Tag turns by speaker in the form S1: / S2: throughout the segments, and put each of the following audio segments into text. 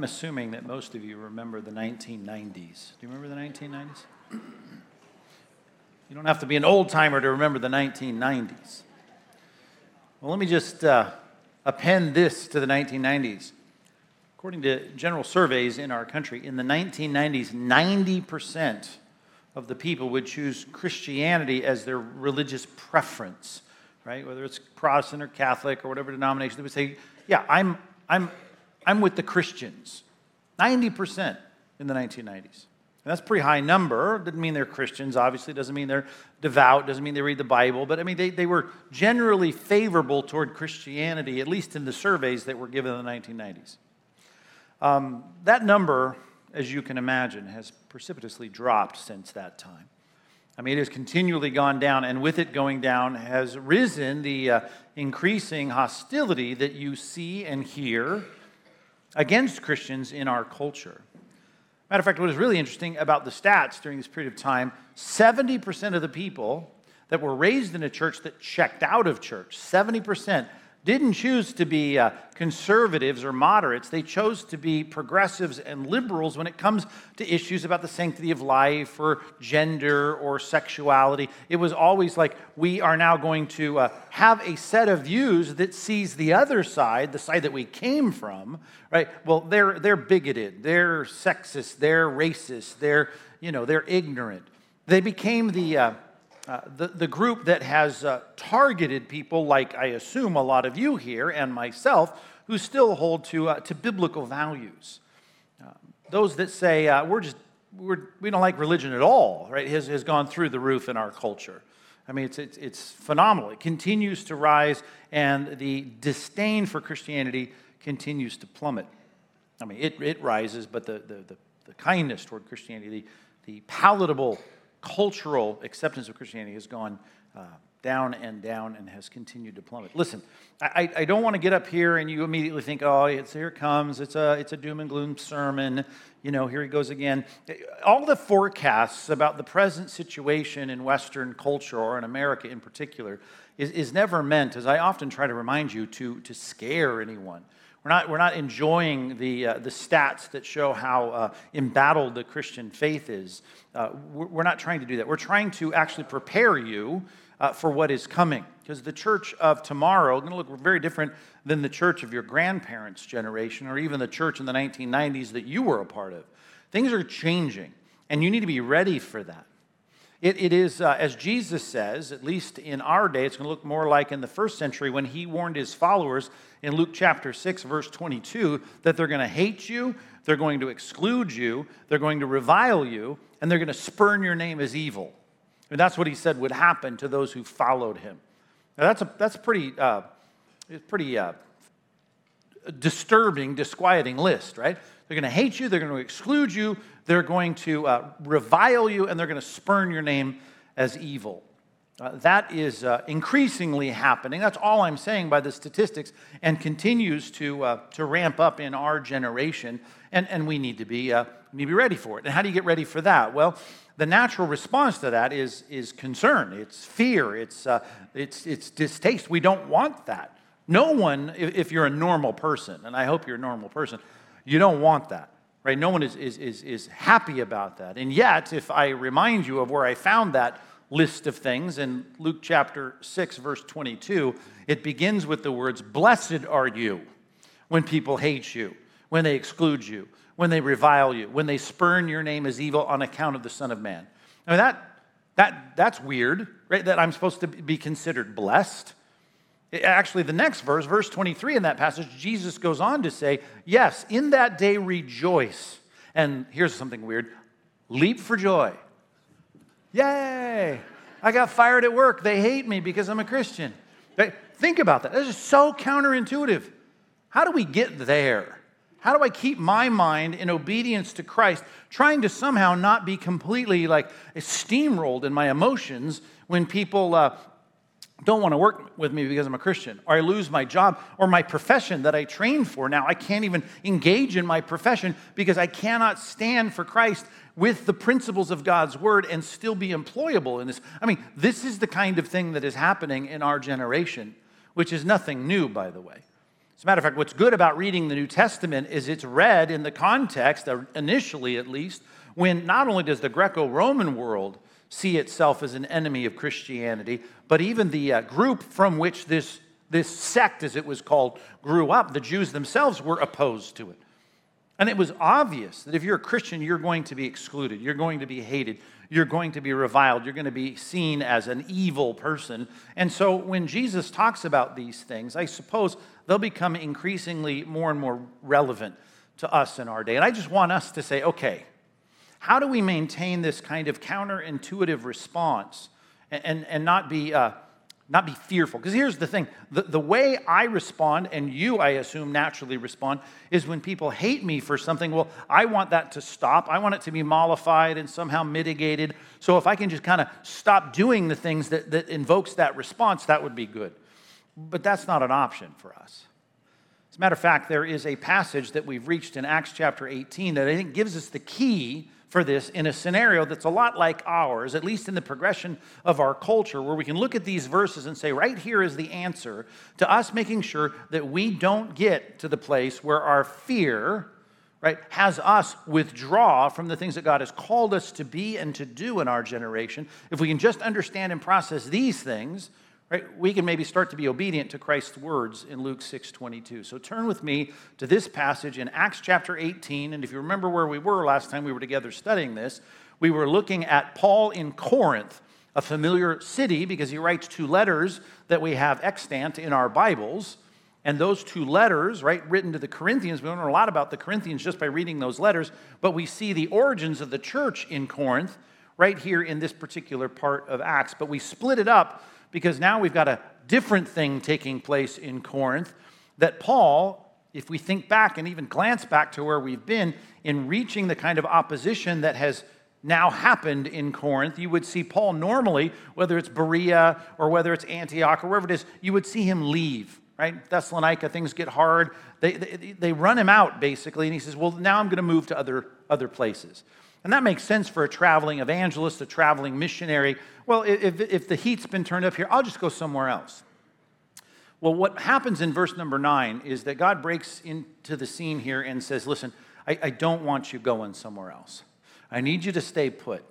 S1: I'm assuming that most of you remember the 1990s. Do you remember the 1990s? You don't have to be an old timer to remember the 1990s. Well, let me just uh, append this to the 1990s. According to general surveys in our country, in the 1990s, 90% of the people would choose Christianity as their religious preference, right? Whether it's Protestant or Catholic or whatever denomination, they would say, Yeah, I'm, I'm, I'm with the Christians. 90% in the 1990s. And that's a pretty high number. Doesn't mean they're Christians, obviously. Doesn't mean they're devout. Doesn't mean they read the Bible. But I mean, they, they were generally favorable toward Christianity, at least in the surveys that were given in the 1990s. Um, that number, as you can imagine, has precipitously dropped since that time. I mean, it has continually gone down, and with it going down has risen the uh, increasing hostility that you see and hear against Christians in our culture. Matter of fact, what is really interesting about the stats during this period of time 70% of the people that were raised in a church that checked out of church, 70% didn't choose to be uh, conservatives or moderates. They chose to be progressives and liberals when it comes to issues about the sanctity of life or gender or sexuality. It was always like, we are now going to uh, have a set of views that sees the other side, the side that we came from, right? Well, they're, they're bigoted, they're sexist, they're racist, they're, you know, they're ignorant. They became the. Uh, uh, the, the group that has uh, targeted people like I assume a lot of you here and myself who still hold to, uh, to biblical values. Um, those that say uh, we're just, we're, we don't like religion at all, right, has, has gone through the roof in our culture. I mean, it's, it's, it's phenomenal. It continues to rise, and the disdain for Christianity continues to plummet. I mean, it, it rises, but the, the, the, the kindness toward Christianity, the, the palatable cultural acceptance of Christianity has gone uh, down and down and has continued to plummet. Listen, I, I don't want to get up here and you immediately think, oh, it's, here it comes. It's a, it's a doom and gloom sermon. You know, here he goes again. All the forecasts about the present situation in Western culture, or in America in particular, is, is never meant, as I often try to remind you, to, to scare anyone. We're not, we're not enjoying the, uh, the stats that show how uh, embattled the Christian faith is. Uh, we're not trying to do that. We're trying to actually prepare you uh, for what is coming. Because the church of tomorrow is going to look very different than the church of your grandparents' generation or even the church in the 1990s that you were a part of. Things are changing, and you need to be ready for that. It, it is, uh, as Jesus says, at least in our day, it's going to look more like in the first century when he warned his followers in Luke chapter 6, verse 22, that they're going to hate you, they're going to exclude you, they're going to revile you, and they're going to spurn your name as evil. And that's what he said would happen to those who followed him. Now, that's a, that's pretty, uh, pretty uh, disturbing, disquieting list, right? They're going to hate you, they're going to exclude you, they're going to uh, revile you, and they're going to spurn your name as evil. Uh, that is uh, increasingly happening. That's all I'm saying by the statistics, and continues to, uh, to ramp up in our generation. And, and we need to be, uh, need to be ready for it. And how do you get ready for that? Well, the natural response to that is, is concern, it's fear, it's, uh, it's, it's distaste. We don't want that. No one, if, if you're a normal person, and I hope you're a normal person, you don't want that, right? No one is, is, is, is happy about that. And yet, if I remind you of where I found that list of things in Luke chapter 6, verse 22, it begins with the words, Blessed are you when people hate you, when they exclude you, when they revile you, when they spurn your name as evil on account of the Son of Man. I mean, that, that, that's weird, right? That I'm supposed to be considered blessed. Actually, the next verse, verse 23 in that passage, Jesus goes on to say, Yes, in that day rejoice. And here's something weird leap for joy. Yay! I got fired at work. They hate me because I'm a Christian. Think about that. This is so counterintuitive. How do we get there? How do I keep my mind in obedience to Christ, trying to somehow not be completely like steamrolled in my emotions when people uh, don't want to work with me because I'm a Christian, or I lose my job, or my profession that I trained for. Now I can't even engage in my profession because I cannot stand for Christ with the principles of God's word and still be employable in this. I mean, this is the kind of thing that is happening in our generation, which is nothing new, by the way. As a matter of fact, what's good about reading the New Testament is it's read in the context, uh, initially at least, when not only does the Greco Roman world see itself as an enemy of Christianity, but even the uh, group from which this, this sect, as it was called, grew up, the Jews themselves were opposed to it. And it was obvious that if you're a Christian, you're going to be excluded, you're going to be hated, you're going to be reviled, you're going to be seen as an evil person. And so when Jesus talks about these things, I suppose they'll become increasingly more and more relevant to us in our day. And I just want us to say, okay, how do we maintain this kind of counterintuitive response and, and, and not be. Uh, not be fearful. Because here's the thing the, the way I respond, and you, I assume, naturally respond, is when people hate me for something, well, I want that to stop. I want it to be mollified and somehow mitigated. So if I can just kind of stop doing the things that, that invokes that response, that would be good. But that's not an option for us. As a matter of fact, there is a passage that we've reached in Acts chapter 18 that I think gives us the key for this in a scenario that's a lot like ours, at least in the progression of our culture, where we can look at these verses and say, right here is the answer to us making sure that we don't get to the place where our fear, right, has us withdraw from the things that God has called us to be and to do in our generation. If we can just understand and process these things, right, we can maybe start to be obedient to Christ's words in Luke 6 22. So turn with me to this passage in Acts chapter 18. And if you remember where we were last time we were together studying this, we were looking at Paul in Corinth, a familiar city because he writes two letters that we have extant in our Bibles. And those two letters, right, written to the Corinthians, we don't know a lot about the Corinthians just by reading those letters, but we see the origins of the church in Corinth right here in this particular part of Acts. But we split it up because now we've got a different thing taking place in Corinth that Paul, if we think back and even glance back to where we've been in reaching the kind of opposition that has now happened in Corinth, you would see Paul normally, whether it's Berea or whether it's Antioch or wherever it is, you would see him leave, right? Thessalonica, things get hard. They, they, they run him out, basically, and he says, Well, now I'm going to move to other, other places. And that makes sense for a traveling evangelist, a traveling missionary. Well, if, if the heat's been turned up here, I'll just go somewhere else. Well, what happens in verse number nine is that God breaks into the scene here and says, Listen, I, I don't want you going somewhere else. I need you to stay put.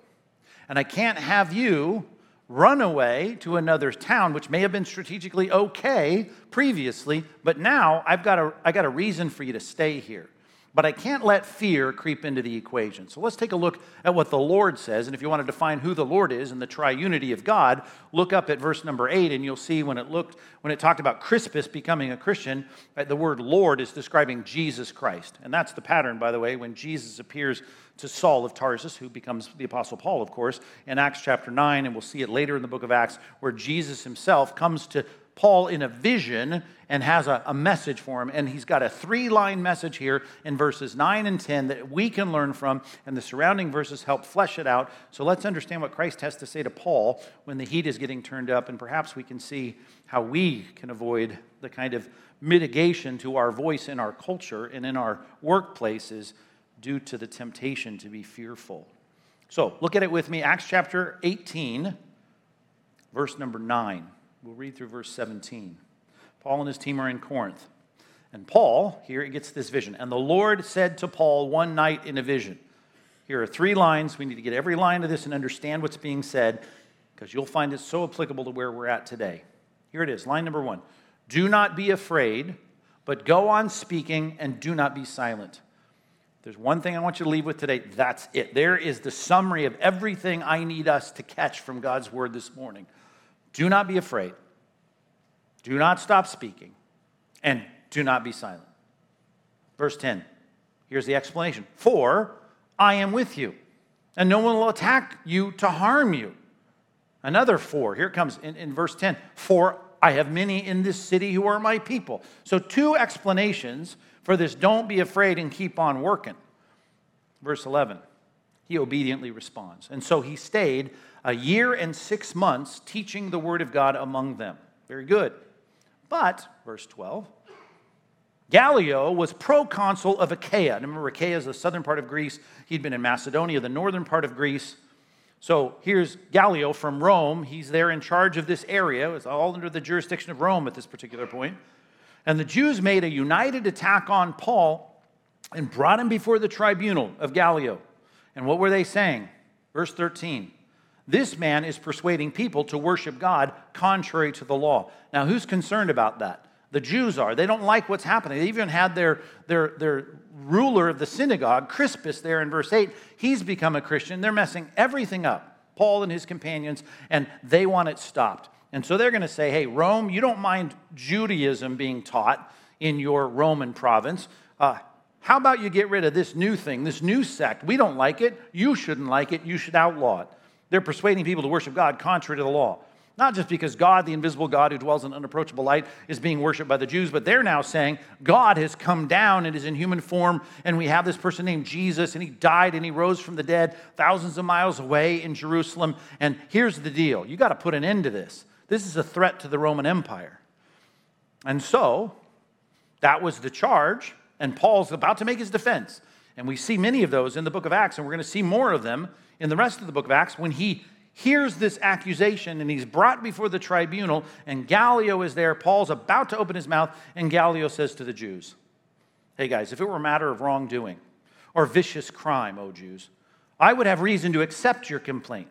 S1: And I can't have you run away to another town, which may have been strategically okay previously, but now I've got a, I got a reason for you to stay here. But I can't let fear creep into the equation. So let's take a look at what the Lord says. And if you want to define who the Lord is and the triunity of God, look up at verse number eight, and you'll see when it looked, when it talked about Crispus becoming a Christian, the word Lord is describing Jesus Christ. And that's the pattern, by the way, when Jesus appears to Saul of Tarsus, who becomes the Apostle Paul, of course, in Acts chapter 9, and we'll see it later in the book of Acts, where Jesus himself comes to Paul in a vision and has a, a message for him. And he's got a three line message here in verses 9 and 10 that we can learn from, and the surrounding verses help flesh it out. So let's understand what Christ has to say to Paul when the heat is getting turned up, and perhaps we can see how we can avoid the kind of mitigation to our voice in our culture and in our workplaces due to the temptation to be fearful. So look at it with me, Acts chapter 18, verse number 9. We'll read through verse 17. Paul and his team are in Corinth. And Paul, here he gets this vision. And the Lord said to Paul one night in a vision. Here are three lines. We need to get every line of this and understand what's being said because you'll find it so applicable to where we're at today. Here it is, line number one Do not be afraid, but go on speaking and do not be silent. There's one thing I want you to leave with today. That's it. There is the summary of everything I need us to catch from God's word this morning. Do not be afraid. Do not stop speaking. And do not be silent. Verse 10. Here's the explanation For I am with you, and no one will attack you to harm you. Another four. Here comes in, in verse 10. For I have many in this city who are my people. So, two explanations for this don't be afraid and keep on working. Verse 11. He obediently responds. And so he stayed a year and six months teaching the word of God among them. Very good. But, verse 12, Gallio was proconsul of Achaia. Remember, Achaia is the southern part of Greece. He'd been in Macedonia, the northern part of Greece. So here's Gallio from Rome. He's there in charge of this area. It's all under the jurisdiction of Rome at this particular point. And the Jews made a united attack on Paul and brought him before the tribunal of Gallio. And what were they saying? Verse 13 This man is persuading people to worship God contrary to the law. Now, who's concerned about that? The Jews are. They don't like what's happening. They even had their, their, their ruler of the synagogue, Crispus, there in verse 8. He's become a Christian. They're messing everything up, Paul and his companions, and they want it stopped. And so they're going to say, hey, Rome, you don't mind Judaism being taught in your Roman province. Uh, how about you get rid of this new thing, this new sect? We don't like it. You shouldn't like it. You should outlaw it. They're persuading people to worship God contrary to the law. Not just because God, the invisible God who dwells in unapproachable light, is being worshiped by the Jews, but they're now saying God has come down and is in human form, and we have this person named Jesus, and he died and he rose from the dead thousands of miles away in Jerusalem. And here's the deal you got to put an end to this. This is a threat to the Roman Empire. And so, that was the charge. And Paul's about to make his defense. And we see many of those in the book of Acts, and we're going to see more of them in the rest of the book of Acts when he hears this accusation and he's brought before the tribunal, and Gallio is there. Paul's about to open his mouth, and Gallio says to the Jews, Hey guys, if it were a matter of wrongdoing or vicious crime, O Jews, I would have reason to accept your complaint.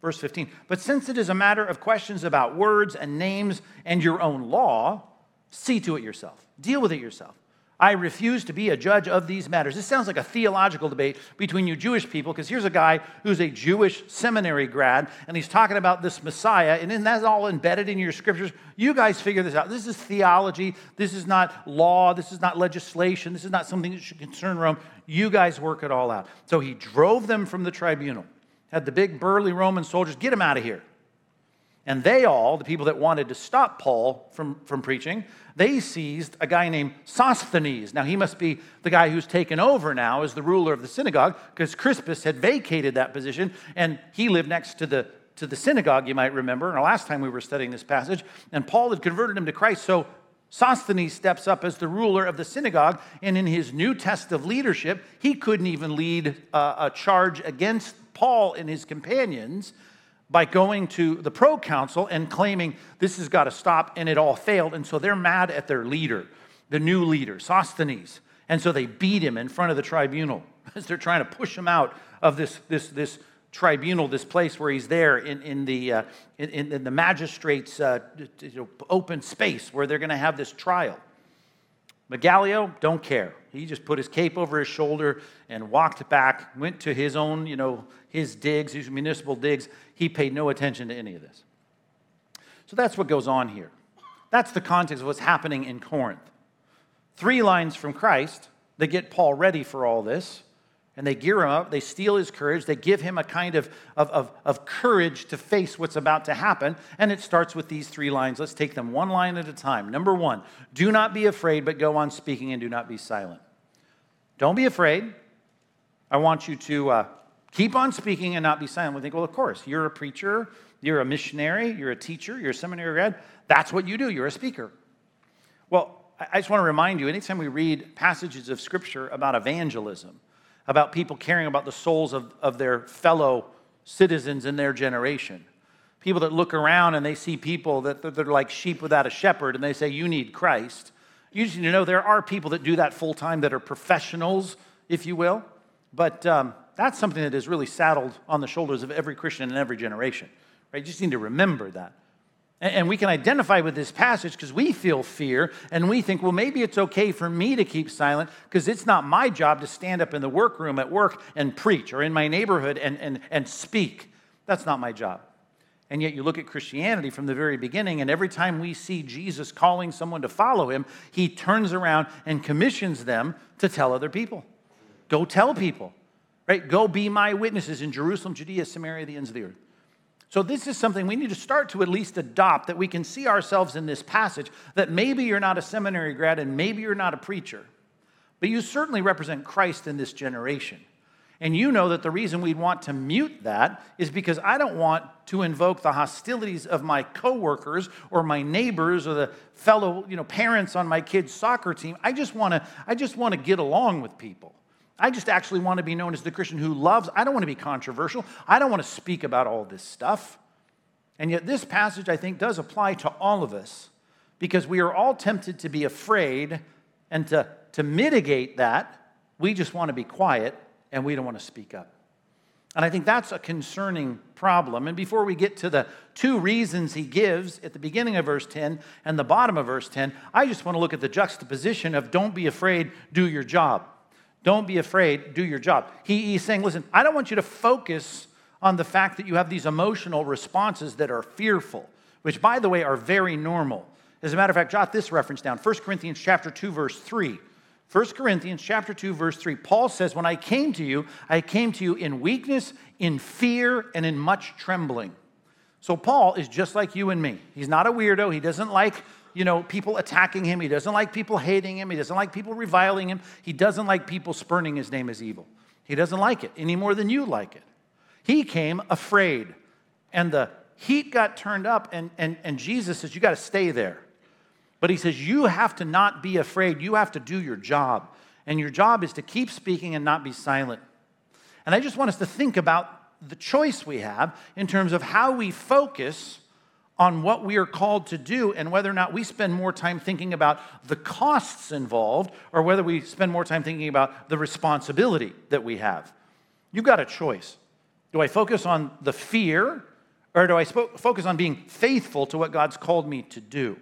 S1: Verse 15. But since it is a matter of questions about words and names and your own law, see to it yourself. Deal with it yourself. I refuse to be a judge of these matters. This sounds like a theological debate between you Jewish people, because here's a guy who's a Jewish seminary grad, and he's talking about this Messiah, and then that's all embedded in your scriptures. You guys figure this out. This is theology. This is not law. This is not legislation. This is not something that should concern Rome. You guys work it all out. So he drove them from the tribunal, had the big burly Roman soldiers get him out of here. And they all, the people that wanted to stop Paul from, from preaching, they seized a guy named Sosthenes. Now, he must be the guy who's taken over now as the ruler of the synagogue because Crispus had vacated that position and he lived next to the, to the synagogue, you might remember, the last time we were studying this passage. And Paul had converted him to Christ. So Sosthenes steps up as the ruler of the synagogue, and in his new test of leadership, he couldn't even lead a, a charge against Paul and his companions by going to the proconsul and claiming this has got to stop, and it all failed. And so they're mad at their leader, the new leader, Sosthenes. And so they beat him in front of the tribunal as they're trying to push him out of this, this, this tribunal, this place where he's there in, in, the, uh, in, in, the magistrate's uh, open space where they're going to have this trial. But Gallio, don't care. He just put his cape over his shoulder and walked back, went to his own, you know, his digs, his municipal digs. He paid no attention to any of this. So that's what goes on here. That's the context of what's happening in Corinth. Three lines from Christ that get Paul ready for all this and they gear him up, they steel his courage, they give him a kind of, of, of, of, courage to face what's about to happen. And it starts with these three lines. Let's take them one line at a time. Number one, do not be afraid, but go on speaking and do not be silent. Don't be afraid. I want you to uh, keep on speaking and not be silent. We think, well, of course, you're a preacher, you're a missionary, you're a teacher, you're a seminary grad. That's what you do, you're a speaker. Well, I just want to remind you anytime we read passages of scripture about evangelism, about people caring about the souls of, of their fellow citizens in their generation. People that look around and they see people that they're like sheep without a shepherd and they say, You need Christ. You just need to know there are people that do that full time that are professionals, if you will. But um, that's something that is really saddled on the shoulders of every Christian in every generation. Right? You just need to remember that. And we can identify with this passage because we feel fear and we think, well, maybe it's okay for me to keep silent because it's not my job to stand up in the workroom at work and preach or in my neighborhood and, and, and speak. That's not my job. And yet, you look at Christianity from the very beginning, and every time we see Jesus calling someone to follow him, he turns around and commissions them to tell other people. Go tell people, right? Go be my witnesses in Jerusalem, Judea, Samaria, the ends of the earth. So, this is something we need to start to at least adopt that we can see ourselves in this passage. That maybe you're not a seminary grad and maybe you're not a preacher, but you certainly represent Christ in this generation. And you know that the reason we'd want to mute that is because I don't want to invoke the hostilities of my coworkers or my neighbors or the fellow you know, parents on my kids' soccer team. I just want to I just want to get along with people. I just actually want to be known as the Christian who loves. I don't want to be controversial. I don't want to speak about all this stuff. And yet, this passage, I think, does apply to all of us because we are all tempted to be afraid and to, to mitigate that, we just want to be quiet and we don't want to speak up. And I think that's a concerning problem. And before we get to the two reasons he gives at the beginning of verse 10 and the bottom of verse 10, I just want to look at the juxtaposition of don't be afraid, do your job. Don't be afraid, do your job. He, he's saying, listen, I don't want you to focus on the fact that you have these emotional responses that are fearful, which, by the way, are very normal. As a matter of fact, jot this reference down 1 Corinthians chapter 2, verse 3. 1 Corinthians chapter 2 verse 3 Paul says when I came to you I came to you in weakness in fear and in much trembling. So Paul is just like you and me. He's not a weirdo. He doesn't like, you know, people attacking him. He doesn't like people hating him. He doesn't like people reviling him. He doesn't like people spurning his name as evil. He doesn't like it any more than you like it. He came afraid. And the heat got turned up and and, and Jesus says you got to stay there. But he says, You have to not be afraid. You have to do your job. And your job is to keep speaking and not be silent. And I just want us to think about the choice we have in terms of how we focus on what we are called to do and whether or not we spend more time thinking about the costs involved or whether we spend more time thinking about the responsibility that we have. You've got a choice. Do I focus on the fear or do I focus on being faithful to what God's called me to do?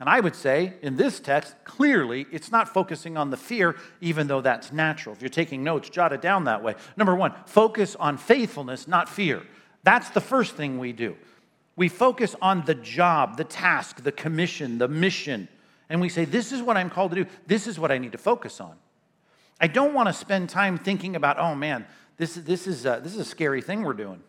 S1: And I would say in this text, clearly, it's not focusing on the fear, even though that's natural. If you're taking notes, jot it down that way. Number one, focus on faithfulness, not fear. That's the first thing we do. We focus on the job, the task, the commission, the mission. And we say, This is what I'm called to do. This is what I need to focus on. I don't want to spend time thinking about, oh man, this, this, is, a, this is a scary thing we're doing.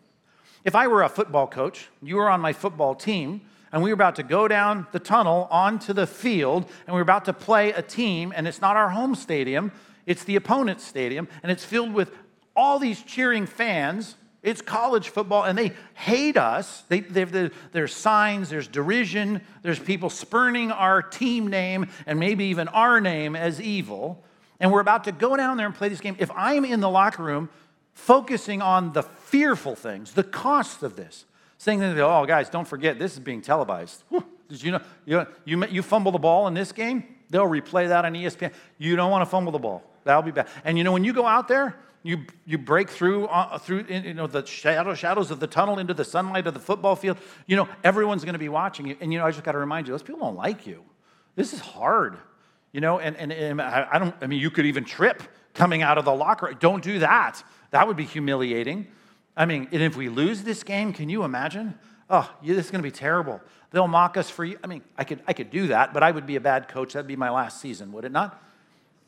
S1: If I were a football coach, you were on my football team, and we were about to go down the tunnel onto the field, and we were about to play a team, and it's not our home stadium, it's the opponent's stadium, and it's filled with all these cheering fans. It's college football, and they hate us. They, they, there's signs, there's derision, there's people spurning our team name and maybe even our name as evil. And we're about to go down there and play this game. If I'm in the locker room focusing on the fearful things, the cost of this, saying oh, guys, don't forget, this is being televised. Did you know you, you, you fumble the ball in this game? They'll replay that on ESPN. You don't want to fumble the ball. That'll be bad. And you know, when you go out there, you, you break through, uh, through you know, the shadow, shadows of the tunnel into the sunlight of the football field. You know, everyone's going to be watching you. And, you know, I just got to remind you, those people don't like you. This is hard. You know, and, and, and I don't, I mean, you could even trip coming out of the locker. Don't do that. That would be humiliating. I mean, and if we lose this game, can you imagine? Oh, this is going to be terrible. They'll mock us for you. I mean, I could, I could do that, but I would be a bad coach. That'd be my last season, would it not?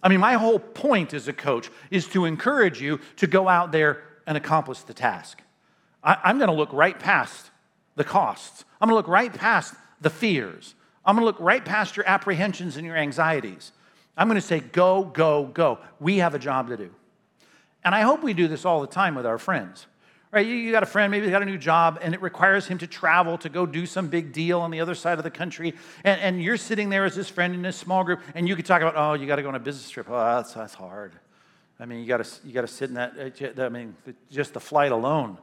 S1: I mean, my whole point as a coach is to encourage you to go out there and accomplish the task. I, I'm going to look right past the costs. I'm going to look right past the fears. I'm going to look right past your apprehensions and your anxieties. I'm going to say, go, go, go. We have a job to do. And I hope we do this all the time with our friends. Right, you, got a friend, maybe they got a new job, and it requires him to travel to go do some big deal on the other side of the country. And, and you're sitting there as his friend in this small group, and you could talk about, oh, you got to go on a business trip. Oh, that's, that's hard. I mean, you got to you got to sit in that. Uh, I mean, just the flight alone.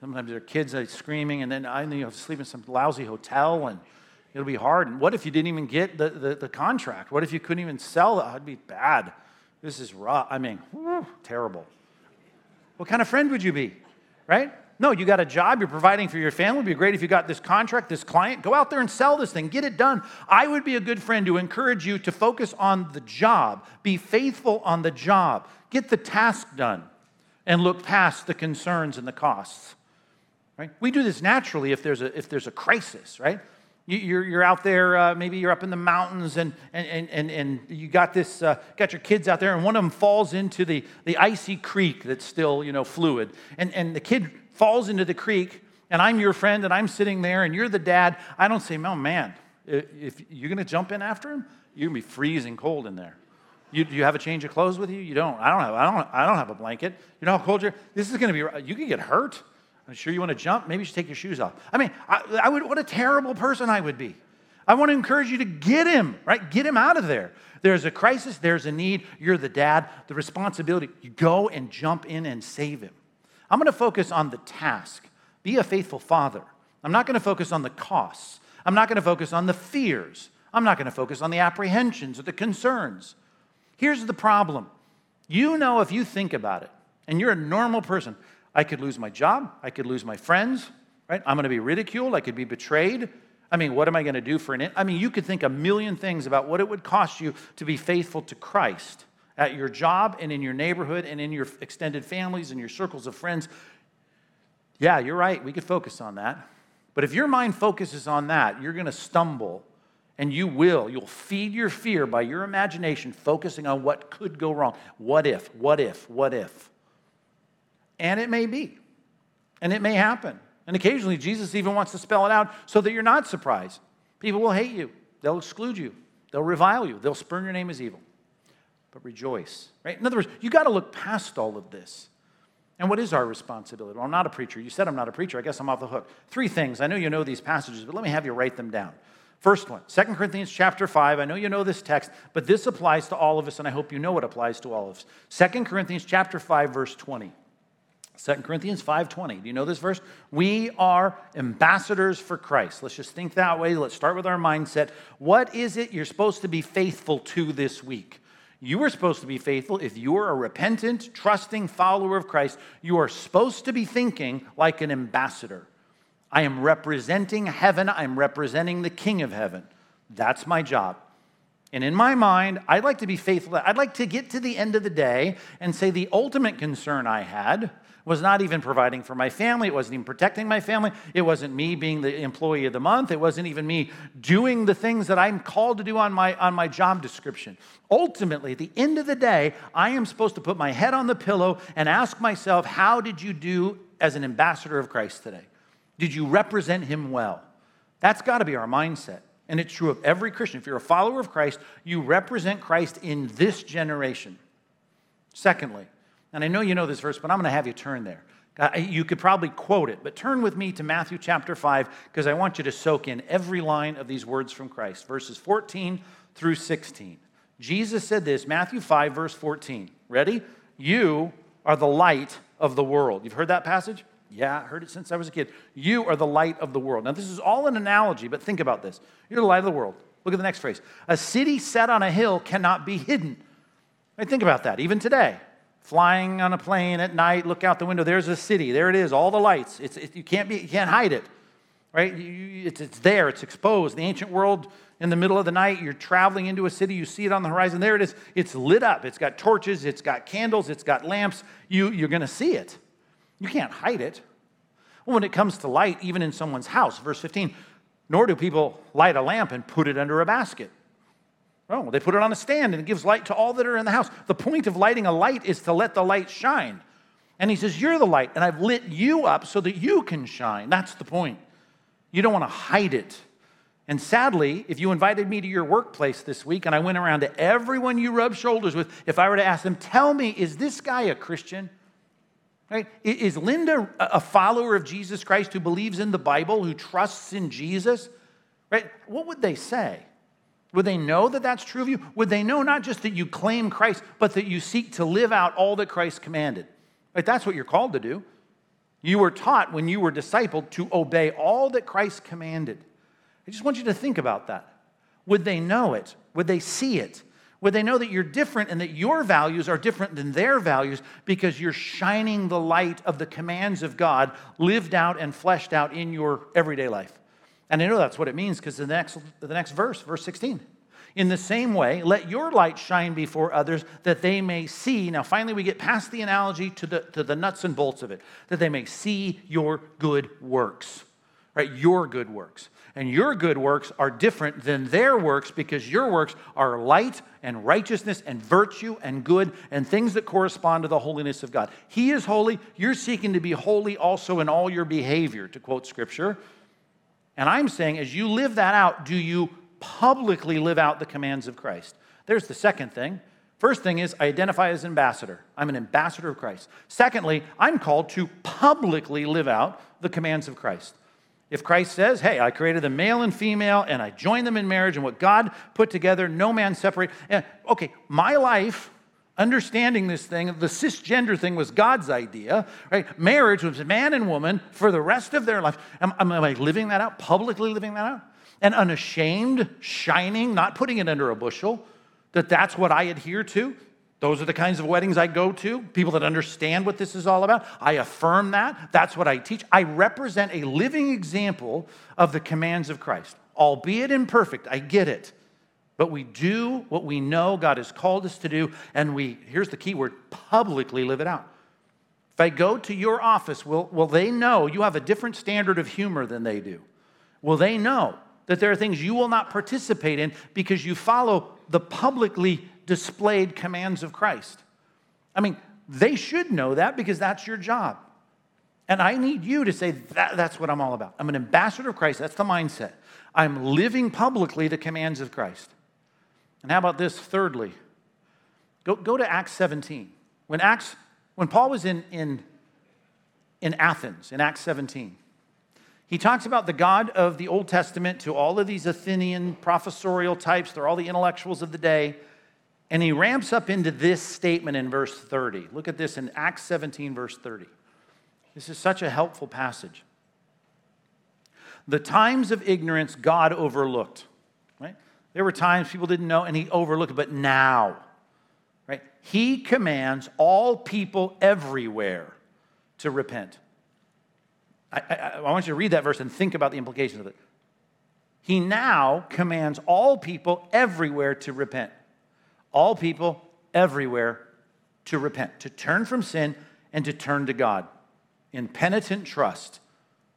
S1: Sometimes there are kids are screaming, and then I you know sleep in some lousy hotel, and it'll be hard. And what if you didn't even get the, the, the contract? What if you couldn't even sell it? It'd be bad. This is rough. I mean, whew, terrible. What kind of friend would you be? Right? No, you got a job, you're providing for your family. It'd be great if you got this contract, this client. Go out there and sell this thing, get it done. I would be a good friend to encourage you to focus on the job, be faithful on the job, get the task done, and look past the concerns and the costs. Right? We do this naturally if there's a, if there's a crisis, right? You're, you're out there, uh, maybe you're up in the mountains and, and, and, and you got, this, uh, got your kids out there, and one of them falls into the, the icy creek that's still you know, fluid. And, and the kid falls into the creek, and I'm your friend, and I'm sitting there, and you're the dad. I don't say, oh man, if you're going to jump in after him, you're going to be freezing cold in there. You, do you have a change of clothes with you? You don't. I don't have. I don't. I don't have a blanket. You know how cold you're. This is going to be. You could get hurt. I'm sure you want to jump? Maybe you should take your shoes off. I mean, I, I would, what a terrible person I would be. I want to encourage you to get him, right? Get him out of there. There's a crisis, there's a need. You're the dad. The responsibility, you go and jump in and save him. I'm going to focus on the task. Be a faithful father. I'm not going to focus on the costs. I'm not going to focus on the fears. I'm not going to focus on the apprehensions or the concerns. Here's the problem you know, if you think about it, and you're a normal person, I could lose my job, I could lose my friends, right? I'm going to be ridiculed, I could be betrayed. I mean, what am I going to do for an? I mean, you could think a million things about what it would cost you to be faithful to Christ at your job and in your neighborhood and in your extended families and your circles of friends. Yeah, you're right. We could focus on that. But if your mind focuses on that, you're going to stumble and you will. You'll feed your fear by your imagination, focusing on what could go wrong. What if, what if, what if? And it may be, and it may happen. And occasionally, Jesus even wants to spell it out so that you're not surprised. People will hate you, they'll exclude you, they'll revile you, they'll spurn your name as evil. But rejoice, right? In other words, you got to look past all of this. And what is our responsibility? Well, I'm not a preacher. You said I'm not a preacher. I guess I'm off the hook. Three things. I know you know these passages, but let me have you write them down. First one, 2 Corinthians chapter 5. I know you know this text, but this applies to all of us, and I hope you know it applies to all of us. 2 Corinthians chapter 5, verse 20. 2 Corinthians 5:20. Do you know this verse? We are ambassadors for Christ. Let's just think that way. Let's start with our mindset. What is it you're supposed to be faithful to this week? You are supposed to be faithful if you are a repentant, trusting follower of Christ. You are supposed to be thinking like an ambassador. I am representing heaven, I'm representing the King of heaven. That's my job. And in my mind, I'd like to be faithful. I'd like to get to the end of the day and say the ultimate concern I had was not even providing for my family. It wasn't even protecting my family. It wasn't me being the employee of the month. It wasn't even me doing the things that I'm called to do on my, on my job description. Ultimately, at the end of the day, I am supposed to put my head on the pillow and ask myself, how did you do as an ambassador of Christ today? Did you represent him well? That's got to be our mindset. And it's true of every Christian. If you're a follower of Christ, you represent Christ in this generation. Secondly, and I know you know this verse, but I'm going to have you turn there. Uh, you could probably quote it, but turn with me to Matthew chapter 5 because I want you to soak in every line of these words from Christ, verses 14 through 16. Jesus said this, Matthew 5, verse 14. Ready? You are the light of the world. You've heard that passage? Yeah, I heard it since I was a kid. You are the light of the world. Now, this is all an analogy, but think about this. You're the light of the world. Look at the next phrase. A city set on a hill cannot be hidden. Right, think about that, even today flying on a plane at night, look out the window, there's a city, there it is, all the lights. It's, it, you, can't be, you can't hide it, right? You, it's, it's there, it's exposed. The ancient world, in the middle of the night, you're traveling into a city, you see it on the horizon, there it is, it's lit up, it's got torches, it's got candles, it's got lamps, you, you're gonna see it. You can't hide it. Well, when it comes to light, even in someone's house, verse 15, nor do people light a lamp and put it under a basket. Oh, they put it on a stand and it gives light to all that are in the house. The point of lighting a light is to let the light shine. And he says, You're the light, and I've lit you up so that you can shine. That's the point. You don't want to hide it. And sadly, if you invited me to your workplace this week and I went around to everyone you rub shoulders with, if I were to ask them, Tell me, is this guy a Christian? Right? Is Linda a follower of Jesus Christ who believes in the Bible, who trusts in Jesus? Right? What would they say? Would they know that that's true of you? Would they know not just that you claim Christ, but that you seek to live out all that Christ commanded? Right? That's what you're called to do. You were taught when you were discipled to obey all that Christ commanded. I just want you to think about that. Would they know it? Would they see it? Would they know that you're different and that your values are different than their values because you're shining the light of the commands of God lived out and fleshed out in your everyday life? And I know that's what it means because the next, the next verse, verse 16. In the same way, let your light shine before others that they may see. Now, finally, we get past the analogy to the, to the nuts and bolts of it, that they may see your good works, right? Your good works. And your good works are different than their works because your works are light and righteousness and virtue and good and things that correspond to the holiness of God. He is holy. You're seeking to be holy also in all your behavior, to quote scripture. And I'm saying, as you live that out, do you publicly live out the commands of Christ? There's the second thing. First thing is, I identify as ambassador. I'm an ambassador of Christ. Secondly, I'm called to publicly live out the commands of Christ. If Christ says, hey, I created the male and female and I joined them in marriage and what God put together, no man separate. Eh, okay, my life understanding this thing, the cisgender thing was God's idea, right? Marriage was man and woman for the rest of their life. Am, am, I living that out, publicly living that out? and unashamed, shining, not putting it under a bushel, that that's what I adhere to. Those are the kinds of weddings I go to, people that understand what this is all about. I affirm that. That's what I teach. I represent a living example of the commands of Christ, albeit imperfect. I get it. But we do what we know God has called us to do, and we, here's the key word, publicly live it out. If I go to your office, will, will they know you have a different standard of humor than they do? Will they know that there are things you will not participate in because you follow the publicly displayed commands of Christ. I mean, they should know that because that's your job. And I need you to say, that, that's what I'm all about. I'm an ambassador of Christ. That's the mindset. I'm living publicly the commands of Christ. And how about this, thirdly? Go, go to Acts 17. When, Acts, when Paul was in, in, in Athens, in Acts 17, he talks about the God of the Old Testament to all of these Athenian professorial types. They're all the intellectuals of the day. And he ramps up into this statement in verse 30. Look at this in Acts 17, verse 30. This is such a helpful passage. The times of ignorance God overlooked? There were times people didn't know and he overlooked it, but now, right? He commands all people everywhere to repent. I, I, I want you to read that verse and think about the implications of it. He now commands all people everywhere to repent all people everywhere to repent, to turn from sin and to turn to God in penitent trust.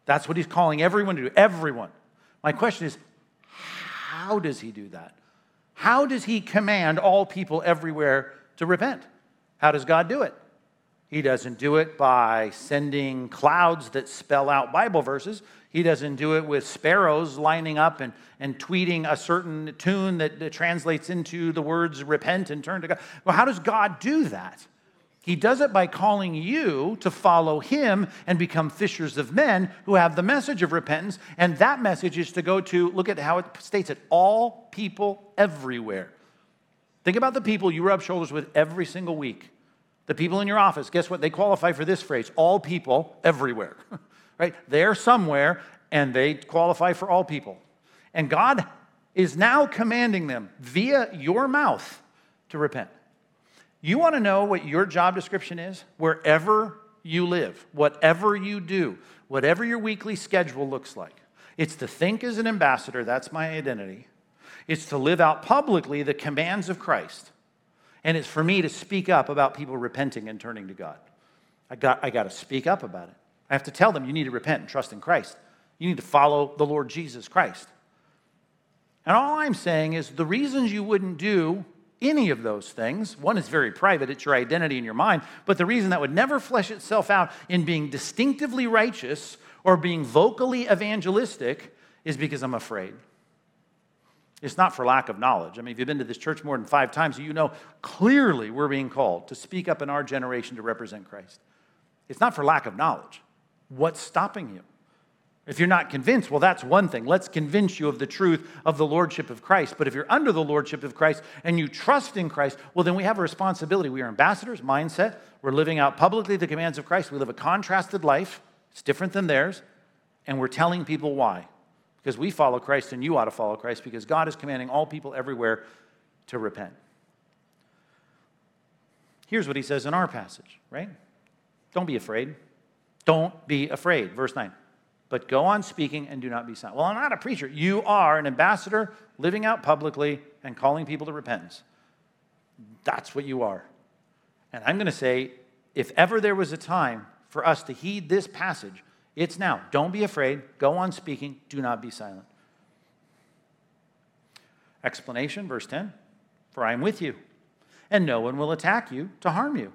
S1: That's what he's calling everyone to do. Everyone. My question is how does he do that? How does he command all people everywhere to repent? How does God do it? He doesn't do it by sending clouds that spell out Bible verses. He doesn't do it with sparrows lining up and, and tweeting a certain tune that, that translates into the words repent and turn to God. Well, how does God do that? He does it by calling you to follow him and become fishers of men who have the message of repentance. And that message is to go to, look at how it states it, all people everywhere. Think about the people you rub shoulders with every single week. The people in your office, guess what? They qualify for this phrase all people everywhere, right? They're somewhere and they qualify for all people. And God is now commanding them via your mouth to repent. You want to know what your job description is? Wherever you live, whatever you do, whatever your weekly schedule looks like. It's to think as an ambassador, that's my identity. It's to live out publicly the commands of Christ. And it's for me to speak up about people repenting and turning to God. I got, I got to speak up about it. I have to tell them you need to repent and trust in Christ. You need to follow the Lord Jesus Christ. And all I'm saying is the reasons you wouldn't do any of those things, one is very private, it's your identity in your mind, but the reason that would never flesh itself out in being distinctively righteous or being vocally evangelistic is because I'm afraid. It's not for lack of knowledge. I mean, if you've been to this church more than five times, you know clearly we're being called to speak up in our generation to represent Christ. It's not for lack of knowledge. What's stopping you? If you're not convinced, well, that's one thing. Let's convince you of the truth of the Lordship of Christ. But if you're under the Lordship of Christ and you trust in Christ, well, then we have a responsibility. We are ambassadors, mindset. We're living out publicly the commands of Christ. We live a contrasted life, it's different than theirs. And we're telling people why because we follow Christ and you ought to follow Christ because God is commanding all people everywhere to repent. Here's what he says in our passage, right? Don't be afraid. Don't be afraid. Verse 9. But go on speaking and do not be silent. Well, I'm not a preacher. You are an ambassador living out publicly and calling people to repentance. That's what you are. And I'm going to say if ever there was a time for us to heed this passage, it's now. Don't be afraid. Go on speaking. Do not be silent. Explanation, verse 10 For I am with you, and no one will attack you to harm you.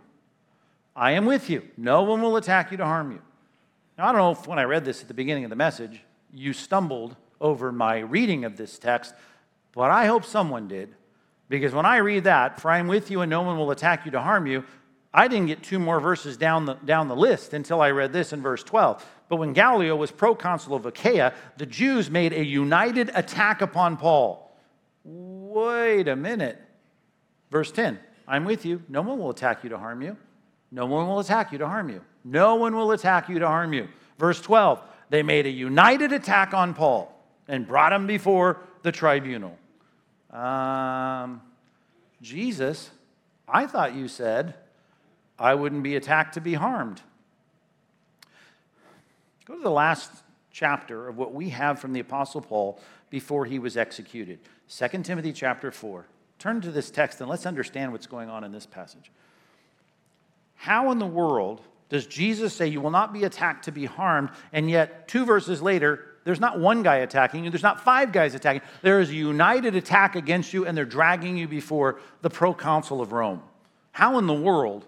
S1: I am with you. No one will attack you to harm you. Now, I don't know if when I read this at the beginning of the message, you stumbled over my reading of this text, but I hope someone did. Because when I read that, for I am with you and no one will attack you to harm you, I didn't get two more verses down the, down the list until I read this in verse 12. But when Gallio was proconsul of Achaia, the Jews made a united attack upon Paul. Wait a minute. Verse 10 I'm with you. No one will attack you to harm you. No one will attack you to harm you. No one will attack you to harm you. Verse 12 They made a united attack on Paul. and brought him before the tribunal. Um, Jesus, I thought you said I wouldn't be attacked to be harmed. Go to the last chapter of what we have from the Apostle Paul before he was executed 2 Timothy chapter 4. Turn to this text and let's understand what's going on in this passage. How in the world does Jesus say you will not be attacked to be harmed, and yet two verses later, there's not one guy attacking you, there's not five guys attacking. There is a united attack against you, and they're dragging you before the proconsul of Rome. How in the world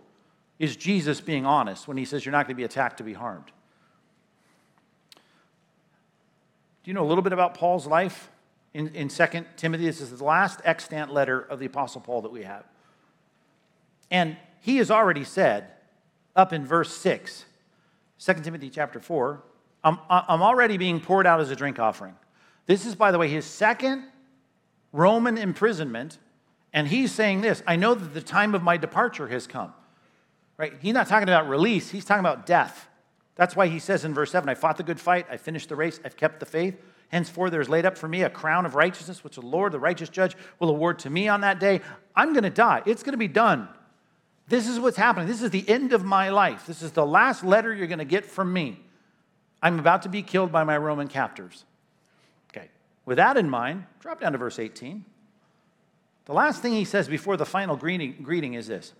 S1: is Jesus being honest when he says you're not going to be attacked to be harmed? Do you know a little bit about Paul's life in, in 2 Timothy? This is the last extant letter of the Apostle Paul that we have. And he has already said, up in verse 6, 2 Timothy chapter 4, I'm, I'm already being poured out as a drink offering. This is, by the way, his second Roman imprisonment. And he's saying this I know that the time of my departure has come. Right? He's not talking about release, he's talking about death. That's why he says in verse 7 I fought the good fight, I finished the race, I've kept the faith. Henceforth, there is laid up for me a crown of righteousness, which the Lord, the righteous judge, will award to me on that day. I'm going to die. It's going to be done. This is what's happening. This is the end of my life. This is the last letter you're going to get from me. I'm about to be killed by my Roman captors. Okay, with that in mind, drop down to verse 18. The last thing he says before the final greeting, greeting is this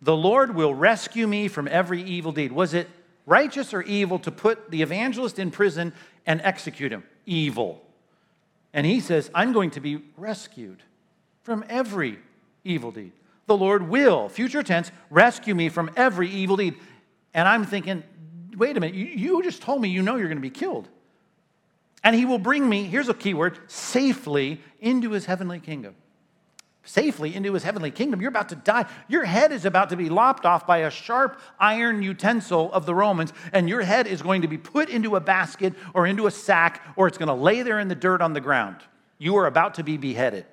S1: The Lord will rescue me from every evil deed. Was it righteous or evil to put the evangelist in prison and execute him? Evil. And he says, I'm going to be rescued from every evil deed. The Lord will, future tense, rescue me from every evil deed. And I'm thinking, wait a minute, you, just told me you know you're going to be killed. And he will bring me, here's a key word, safely into his heavenly kingdom. Safely into his heavenly kingdom. You're about to die. Your head is about to be lopped off by a sharp iron utensil of the Romans, and your head is going to be put into a basket or into a sack, or it's going to lay there in the dirt on the ground. You are about to be beheaded,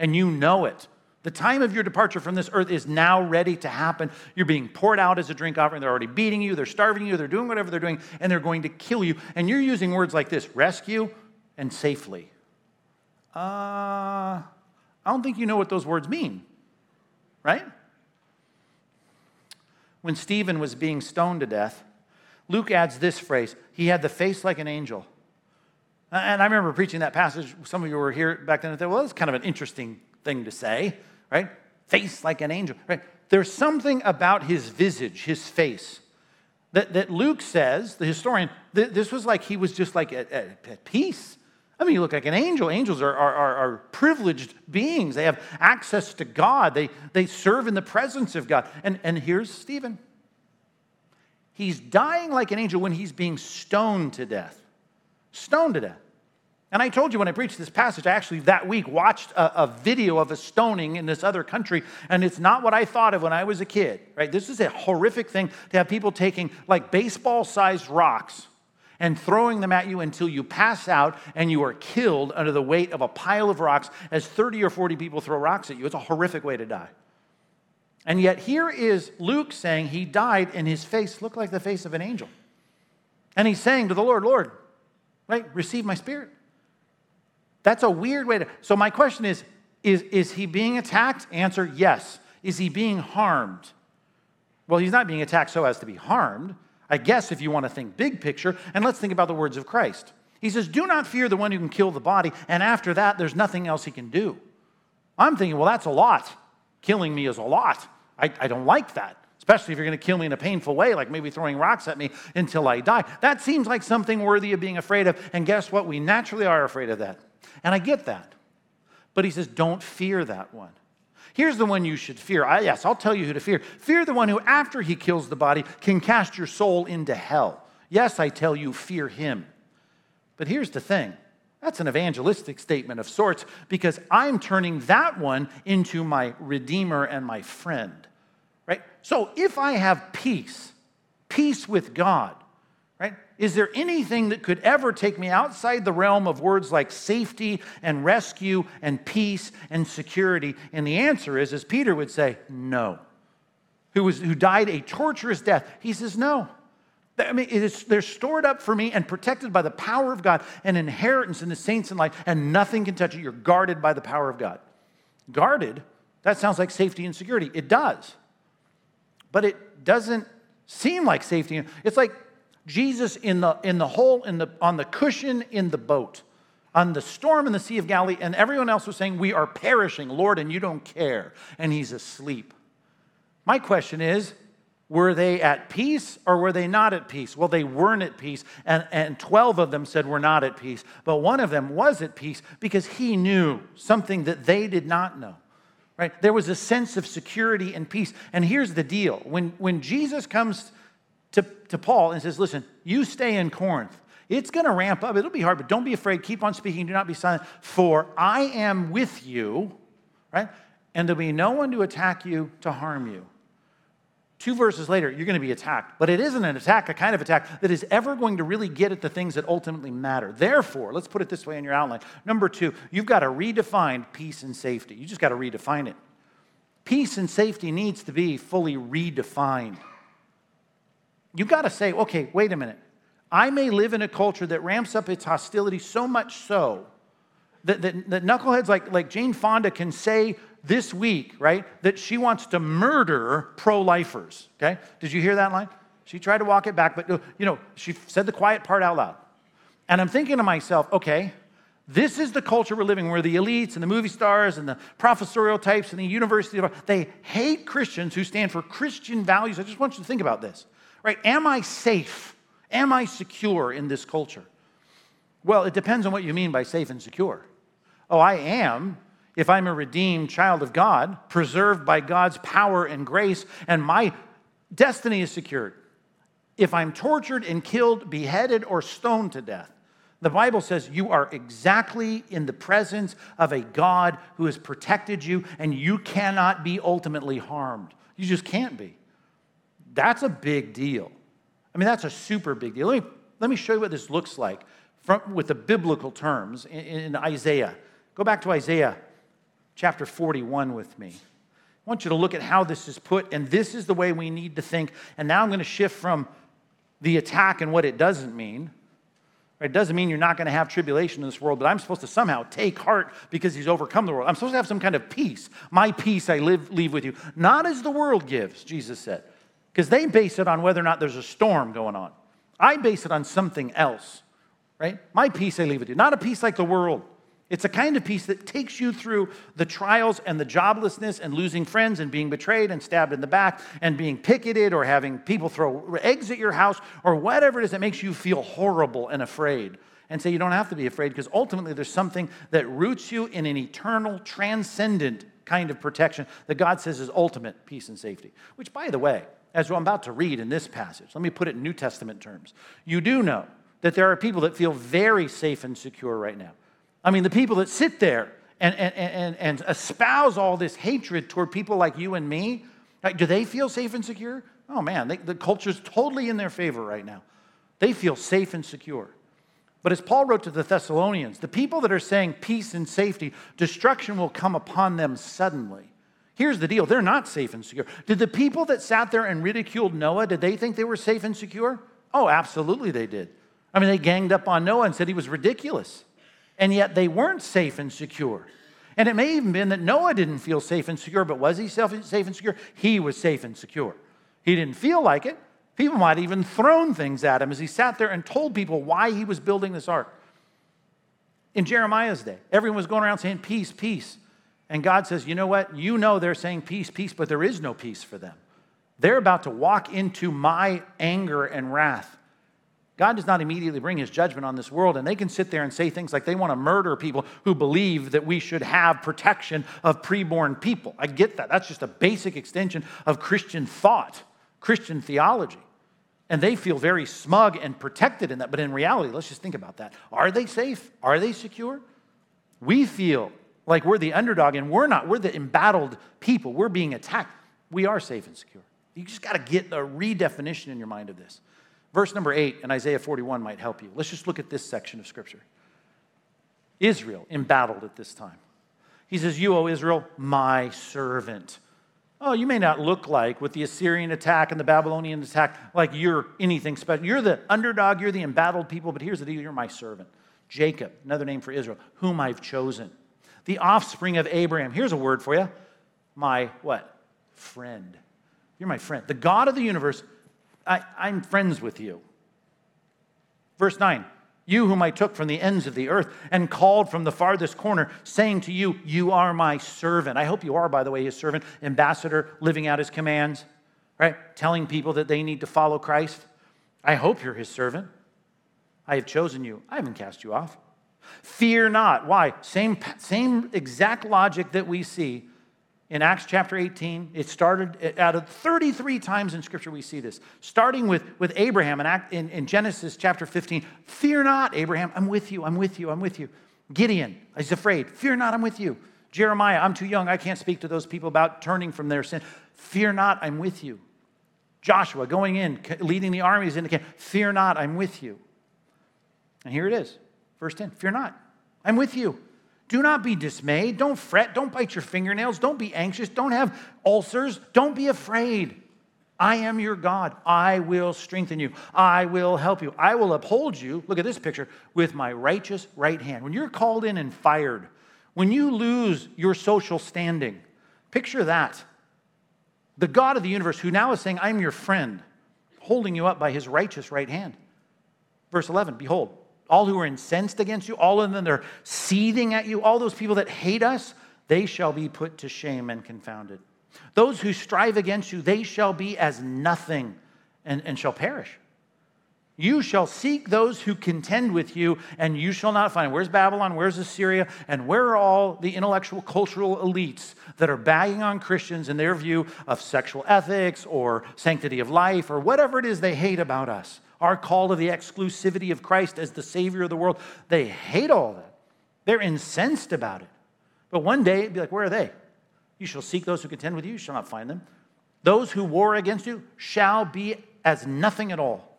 S1: and you know it. The time of your departure from this earth is now ready to happen. You're being poured out as a drink offering. They're already beating you, they're starving you, they're doing whatever they're doing, and they're going to kill you. And you're using words like this rescue and safely. Uh, I don't think you know what those words mean, right? When Stephen was being stoned to death, Luke adds this phrase He had the face like an angel. And I remember preaching that passage. Some of you were here back then and thought, well, that's kind of an interesting thing to say, right? Face like an angel, right? There's something about his visage, his face, that, that Luke says, the historian, th- this was like he was just like at, at, at peace. I mean, you look like an angel. Angels are, are, are, are, privileged beings. They have access to God. They, they serve in the presence of God. And, and here's Stephen. He's dying like an angel when he's being stoned to death. Stoned to death. And I told you when I preached this passage, I actually that week watched a, a, video of a stoning in this other country, and it's not what I thought of when I was a kid, right? This is a horrific thing to have people taking like baseball sized rocks and throwing them at you until you pass out and you are killed under the weight of a pile of rocks as 30 or 40 people throw rocks at you. It's a horrific way to die. And yet, here is Luke saying he died and his face looked like the face of an angel. And he's saying to the Lord, Lord, right, receive my spirit. That's a weird way to. So, my question is is, is he being attacked? Answer yes. Is he being harmed? Well, he's not being attacked so as to be harmed. I guess if you want to think big picture, and let's think about the words of Christ. He says, Do not fear the one who can kill the body, and after that, there's nothing else he can do. I'm thinking, well, that's a lot. Killing me is a lot. I, I don't like that, especially if you're going to kill me in a painful way, like maybe throwing rocks at me until I die. That seems like something worthy of being afraid of. And guess what? We naturally are afraid of that. And I get that. But he says, don't fear that one. Here's the one you should fear. I, yes, I'll tell you who to fear. Fear the one who, after he kills the body, can cast your soul into hell. Yes, I tell you, fear him. But here's the thing that's an evangelistic statement of sorts because I'm turning that one into my redeemer and my friend. Right? So if I have peace, peace with God, right? Is there anything that could ever take me outside the realm of words like safety and rescue and peace and security? And the answer is, as Peter would say, no. Who, was, who died a torturous death. He says, no. I mean, they're stored up for me and protected by the power of God, an inheritance in the saints in life, and nothing can touch it. You're guarded by the power of God. Guarded, that sounds like safety and security. It does. But it doesn't seem like safety. It's like Jesus in the, in the hole, in the, on the cushion in the boat, on the storm in the Sea of Galilee, and everyone else was saying, We are perishing, Lord, and you don't care. And he's asleep. My question is, were they at peace or were they not at peace? Well, they weren't at peace, and, and 12 of them said we're not at peace. But one of them was at peace because he knew something that they did not know. Right? There was a sense of security and peace. And here's the deal when, when Jesus comes to, to Paul and says, Listen, you stay in Corinth. It's going to ramp up. It'll be hard, but don't be afraid. Keep on speaking. Do not be silent. For I am with you, right? And there'll be no one to attack you to harm you. Two verses later, you're going to be attacked. But it isn't an attack, a kind of attack that is ever going to really get at the things that ultimately matter. Therefore, let's put it this way in your outline. Number two, you've got to redefine peace and safety. You just got to redefine it. Peace and safety needs to be fully redefined. You've got to say, okay, wait a minute. I may live in a culture that ramps up its hostility so much so that, that, that knuckleheads like, like Jane Fonda can say this week, right, that she wants to murder pro lifers. Okay? Did you hear that line? She tried to walk it back, but, you know, she said the quiet part out loud. And I'm thinking to myself, okay, this is the culture we're living where the elites and the movie stars and the professorial types and the university, they hate Christians who stand for Christian values. I just want you to think about this, right? Am I safe? Am I secure in this culture? Well, it depends on what you mean by safe and secure. Oh, I am if I'm a redeemed child of God, preserved by God's power and grace, and my destiny is secured. If I'm tortured and killed, beheaded, or stoned to death, the Bible says you are exactly in the presence of a God who has protected you, and you cannot be ultimately harmed. You just can't be. That's a big deal. I mean, that's a super big deal. Let me, let me show you what this looks like from, with the biblical terms in, in Isaiah. Go back to Isaiah chapter 41 with me. I want you to look at how this is put, and this is the way we need to think. And now I'm going to shift from the attack and what it doesn't mean. It doesn't mean you're not going to have tribulation in this world, but I'm supposed to somehow take heart because he's overcome the world. I'm supposed to have some kind of peace. My peace I live, leave with you. Not as the world gives, Jesus said, because they base it on whether or not there's a storm going on. I base it on something else, right? My peace I leave with you. Not a peace like the world. It's a kind of peace that takes you through the trials and the joblessness and losing friends and being betrayed and stabbed in the back and being picketed or having people throw eggs at your house or whatever it is that makes you feel horrible and afraid. And say you don't have to be afraid because ultimately there's something that roots you in an eternal, transcendent kind of protection that God says is ultimate peace and safety. Which, by the way, as I'm about to read in this passage, let me put it in New Testament terms. You do know that there are people that feel very safe and secure right now. I mean, the people that sit there and, and, and, and espouse all this hatred toward people like you and me, like, do they feel safe and secure? Oh man, they, the culture's totally in their favor right now. They feel safe and secure. But as Paul wrote to the Thessalonians, the people that are saying peace and safety, destruction will come upon them suddenly. Here's the deal they're not safe and secure. Did the people that sat there and ridiculed Noah, did they think they were safe and secure? Oh, absolutely they did. I mean, they ganged up on Noah and said he was ridiculous and yet they weren't safe and secure. And it may even been that Noah didn't feel safe and secure, but was he safe and secure? He was safe and secure. He didn't feel like it. People might even thrown things at him as he sat there and told people why he was building this ark. In Jeremiah's day, everyone was going around saying, Peace, peace. And God says, You know what? You know they're saying peace, peace, but there is no peace for them. They're about to walk into my anger and wrath. God does not immediately bring his judgment on this world, and they can sit there and say things like they want to murder people who believe that we should have protection of preborn people. I get that. That's just a basic extension of Christian thought, Christian theology. And they feel very smug and protected in that. But in reality, let's just think about that. Are they safe? Are they secure? We feel like we're the underdog, and we're not. We're the embattled people. We're being attacked. We are safe and secure. You just got to get a redefinition in your mind of this. Verse number eight in Isaiah 41 might help you. Let's just look at this section of scripture. Israel embattled at this time. He says, You, O Israel, my servant. Oh, you may not look like, with the Assyrian attack and the Babylonian attack, like you're anything special. You're the underdog, you're the embattled people, but here's the deal you're my servant. Jacob, another name for Israel, whom I've chosen. The offspring of Abraham. Here's a word for you. My what? Friend. You're my friend. The God of the universe, I, I'm friends with you. Verse 9 you whom I took from the ends of the earth and called from the farthest corner, saying to you, You are my servant. I hope you are, by the way, his servant, ambassador, living out his commands, right? Telling people that they need to follow Christ. I hope you're his servant. I have chosen you, I haven't cast you off. Fear not. Why? Same, same exact logic that we see in Acts chapter 18. It started out of 33 times in Scripture we see this. Starting with, with Abraham in, Act, in, in Genesis chapter 15. Fear not, Abraham, I'm with you, I'm with you, I'm with you. Gideon, he's afraid. Fear not, I'm with you. Jeremiah, I'm too young, I can't speak to those people about turning from their sin. Fear not, I'm with you. Joshua going in, leading the armies into camp. Fear not, I'm with you. And here it is, verse 10 Fear not, I'm with you. Do not be dismayed. Don't fret. Don't bite your fingernails. Don't be anxious. Don't have ulcers. Don't be afraid. I am your God. I will strengthen you. I will help you. I will uphold you. Look at this picture with my righteous right hand. When you're called in and fired, when you lose your social standing, picture that. The God of the universe, who now is saying, I'm your friend, holding you up by his righteous right hand. Verse 11 Behold, all who are incensed against you, all of them that are seething at you, all those people that hate us, they shall be put to shame and confounded. Those who strive against you, they shall be as nothing and, and shall perish. You shall seek those who contend with you, and you shall not find. Where's Babylon? Where's Assyria? And where are all the intellectual, cultural elites that are bagging on Christians in their view of sexual ethics or sanctity of life or whatever it is they hate about us? Our call to the exclusivity of Christ as the Savior of the world. They hate all that. They're incensed about it. But one day, it'd be like, where are they? You shall seek those who contend with you, you shall not find them. Those who war against you shall be as nothing at all.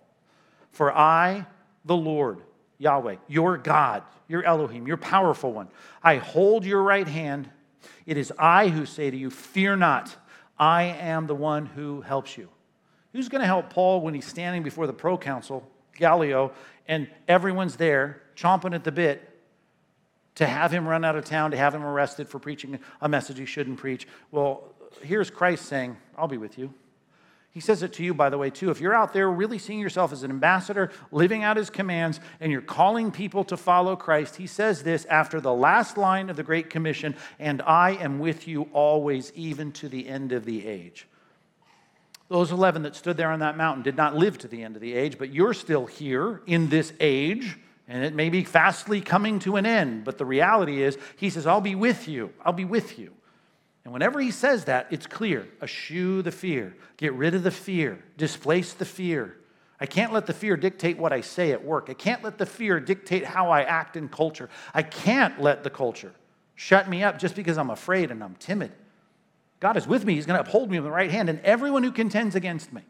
S1: For I, the Lord, Yahweh, your God, your Elohim, your powerful one, I hold your right hand. It is I who say to you, Fear not, I am the one who helps you. Who's going to help Paul when he's standing before the proconsul, Gallio, and everyone's there chomping at the bit to have him run out of town, to have him arrested for preaching a message he shouldn't preach? Well, here's Christ saying, I'll be with you. He says it to you, by the way, too. If you're out there really seeing yourself as an ambassador, living out his commands, and you're calling people to follow Christ, he says this after the last line of the Great Commission, and I am with you always, even to the end of the age. Those 11 that stood there on that mountain did not live to the end of the age, but you're still here in this age, and it may be fastly coming to an end. But the reality is, he says, I'll be with you. I'll be with you. And whenever he says that, it's clear eschew the fear, get rid of the fear, displace the fear. I can't let the fear dictate what I say at work. I can't let the fear dictate how I act in culture. I can't let the culture shut me up just because I'm afraid and I'm timid. God is with me. He's going to uphold me with the right hand, and everyone who contends against me.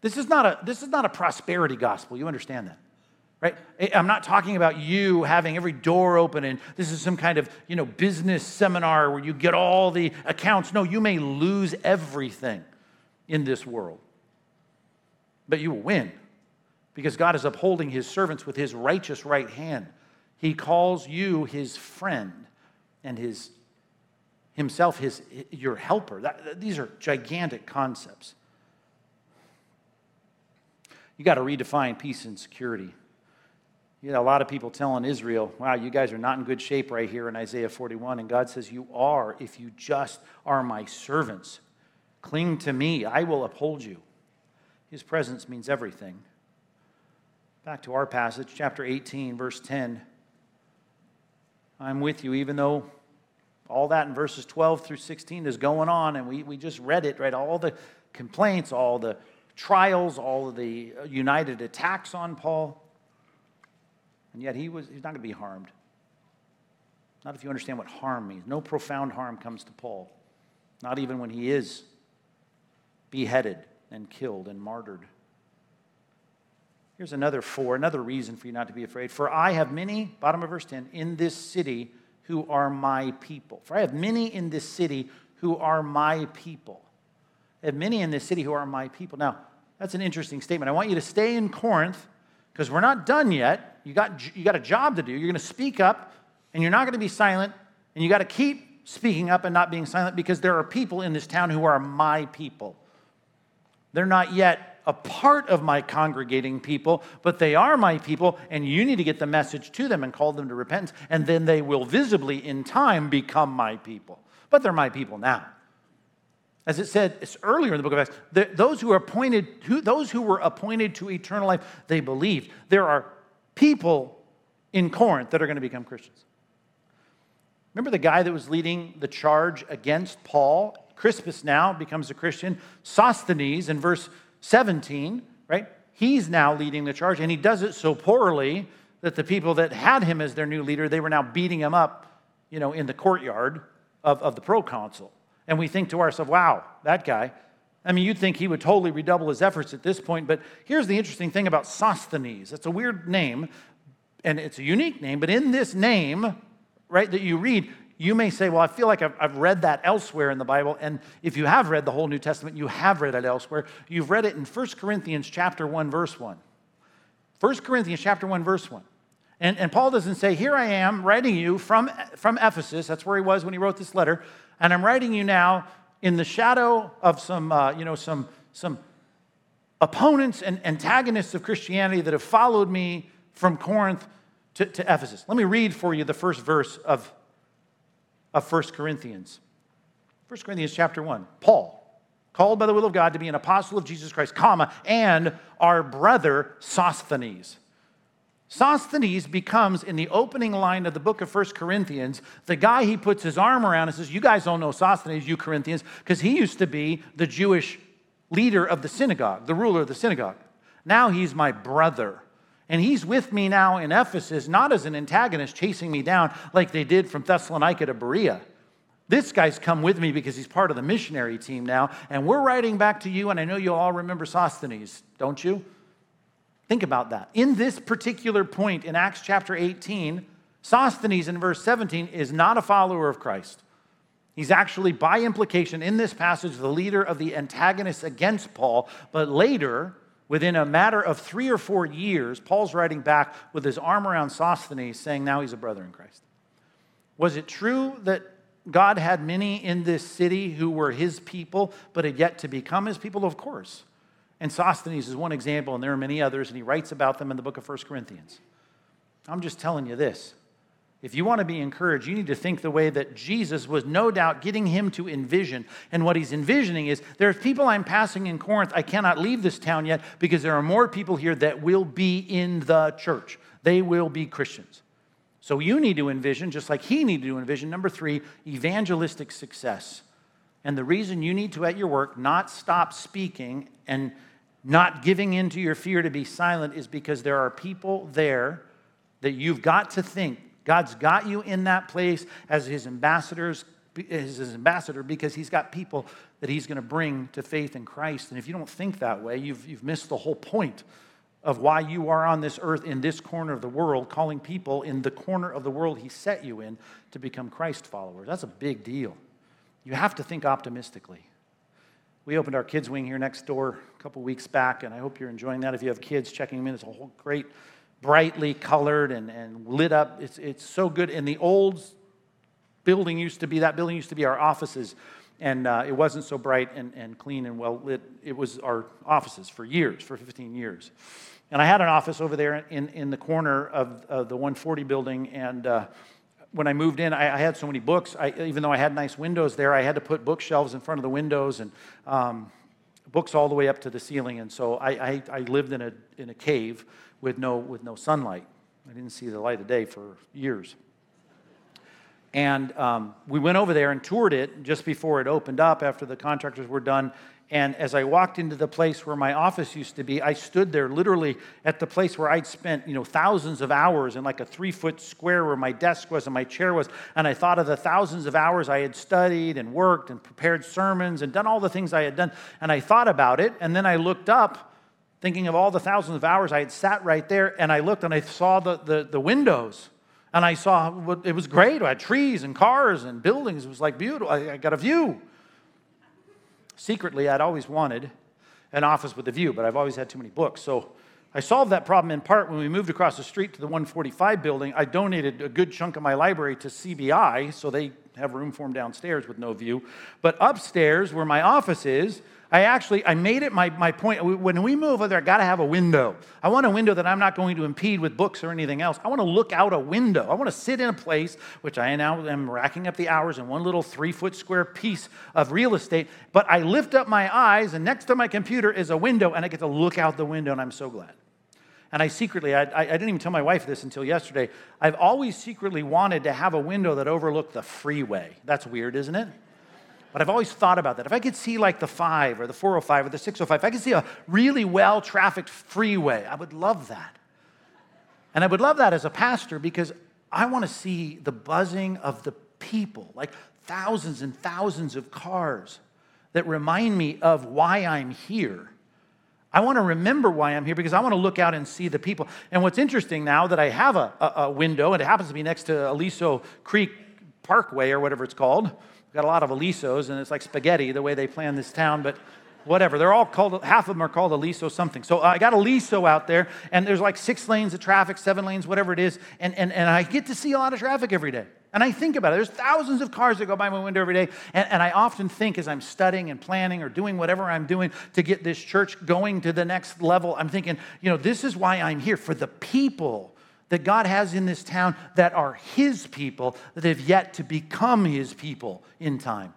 S1: This is not a, this is not a prosperity gospel. You understand that? Right? I'm not talking about you having every door open and this is some kind of, you know, business seminar where you get all the accounts. No, you may lose everything in this world. But you will win because God is upholding his servants with his righteous right hand. He calls you his friend and his himself his, your helper. That, these are gigantic concepts. You got to redefine peace and security. You know, a lot of people telling Israel, wow, you guys are not in good shape right here in Isaiah 41. And God says, You are if you just are my servants. Cling to me, I will uphold you. His presence means everything. Back to our passage, chapter 18, verse 10. I'm with you, even though all that in verses 12 through 16 is going on, and we, we just read it, right? All the complaints, all the trials, all of the uh, united attacks on Paul. And yet he was, he's not going to be harmed. Not if you understand what harm means. No profound harm comes to Paul, not even when he is beheaded and killed and martyred. Here's another for, another reason for you not to be afraid. For I have many, bottom of verse 10, in this city who are my people. For I have many in this city who are my people. I have many in this city who are my people. Now, that's an interesting statement. I want you to stay in Corinth because we're not done yet. You got, you got a job to do. You're going to speak up and you're not going to be silent. And you got to keep speaking up and not being silent because there are people in this town who are my people. They're not yet a part of my congregating people, but they are my people, and you need to get the message to them and call them to repentance, and then they will visibly, in time, become my people. But they're my people now. As it said it's earlier in the book of Acts, those who are appointed, who, those who were appointed to eternal life, they believed. There are people in Corinth that are going to become Christians. Remember the guy that was leading the charge against Paul? Crispus now becomes a Christian. Sosthenes in verse 17, right? He's now leading the charge, and he does it so poorly that the people that had him as their new leader, they were now beating him up, you know, in the courtyard of, of the proconsul. And we think to ourselves, wow, that guy. I mean, you'd think he would totally redouble his efforts at this point, but here's the interesting thing about Sosthenes. It's a weird name, and it's a unique name, but in this name, right, that you read, you may say, Well, I feel like I've, I've, read that elsewhere in the Bible. And if you have read the whole New Testament, you have read it elsewhere. You've read it in 1 Corinthians chapter 1, verse 1. 1 Corinthians chapter 1, verse 1. And, and Paul doesn't say, Here I am writing you from, from Ephesus. That's where he was when he wrote this letter. And I'm writing you now in the shadow of some, uh, you know, some, some opponents and antagonists of Christianity that have followed me from Corinth to, to Ephesus. Let me read for you the first verse of of 1 Corinthians. 1 Corinthians chapter 1. Paul, called by the will of God to be an apostle of Jesus Christ, comma, and our brother Sosthenes. Sosthenes becomes, in the opening line of the book of 1 Corinthians, the guy he puts his arm around and says, You guys don't know Sosthenes, you Corinthians, because he used to be the Jewish leader of the synagogue, the ruler of the synagogue. Now he's my brother. And he's with me now in Ephesus, not as an antagonist chasing me down like they did from Thessalonica to Berea. This guy's come with me because he's part of the missionary team now, and we're writing back to you, and I know you all remember Sosthenes, don't you? Think about that. In this particular point in Acts chapter 18, Sosthenes in verse 17 is not a follower of Christ. He's actually, by implication, in this passage, the leader of the antagonists against Paul, but later, Within a matter of three or four years, Paul's writing back with his arm around Sosthenes, saying, Now he's a brother in Christ. Was it true that God had many in this city who were his people, but had yet to become his people? Of course. And Sosthenes is one example, and there are many others, and he writes about them in the book of 1 Corinthians. I'm just telling you this if you want to be encouraged, you need to think the way that Jesus was no doubt getting him to envision. And what he's envisioning is there are people I'm passing in Corinth. I cannot leave this town yet because there are more people here that will be in the church. They will be Christians. So you need to envision, just like he needed to envision, number three, evangelistic success. And the reason you need to, at your work, not stop speaking and not giving in to your fear to be silent is because there are people there that you've got to think God's got you in that place as his ambassadors, as his ambassador because he's got people that he's going to bring to faith in Christ. And if you don't think that way, you've, you've missed the whole point of why you are on this earth in this corner of the world, calling people in the corner of the world he set you in to become Christ followers. That's a big deal. You have to think optimistically. We opened our kids' wing here next door a couple weeks back, and I hope you're enjoying that. If you have kids checking them in, it's a whole great brightly colored and, and lit up. It's, it's so good. And the old building used to be, that building used to be our offices. And uh, it wasn't so bright and, and clean and well lit. It was our offices for years, for 15 years. And I had an office over there in, in the corner of uh, the 140 building. And uh, when I moved in, I, I, had so many books. I, even though I had nice windows there, I had to put bookshelves in front of the windows and um, books all the way up to the ceiling. And so I, I, I lived in a, in a cave with no, with no sunlight. I didn't see the light of day for years. And um, we went over there and toured it just before it opened up after the contractors were done. And as I walked into the place where my office used to be, I stood there literally at the place where I'd spent, you know, thousands of hours in like a three foot square where my desk was and my chair was. And I thought of the thousands of hours I had studied and worked and prepared sermons and done all the things I had done. And I thought about it. And then I looked up thinking of all the thousands of hours I had sat right there, and I looked and I saw the, the, the windows. And I saw it was great. I had trees and cars and buildings. It was like beautiful. I, I got a view. secretly, I'd always wanted an office with a view, but I've always had too many books. So I solved that problem in part when we moved across the street to the 145 building. I donated a good chunk of my library to CBI, so they have room for them downstairs with no view. But upstairs, where my office is, I actually I made it my, my point. When we move over there, I got to have a window. I want a window that I'm not going to impede with books or anything else. I want to look out a window. I want to sit in a place, which I now am racking up the hours in one little three foot square piece of real estate. But I lift up my eyes, and next to my computer is a window, and I get to look out the window, and I'm so glad. And I secretly, I, I, didn't even tell my wife this until yesterday. I've always secretly wanted to have a window that overlooked the freeway. That's weird, isn't it? But I've always thought about that. If I could see like the 5 or the 405 or the 605, if I could see a really well trafficked freeway, I would love that. And I would love that as a pastor because I want to see the buzzing of the people, like thousands and thousands of cars that remind me of why I'm here. I want to remember why I'm here because I want to look out and see the people. And what's interesting now that I have a, a, a window, and it happens to be next to Aliso Creek Parkway or whatever it's called, got a lot of Alisos, and it's like spaghetti the way they plan this town, but whatever. They're all called, half of them are called Aliso something. So I got Aliso out there, and there's like six lanes of traffic, seven lanes, whatever it is, and, and, and I get to see a lot of traffic every day. And I think about it. There's thousands of cars that go by my window every day. And, and I often think as I'm studying and planning or doing whatever I'm doing to get this church going to the next level, I'm thinking, you know, this is why I'm here for the people that God has in this town that are His people that have yet to become His people in time.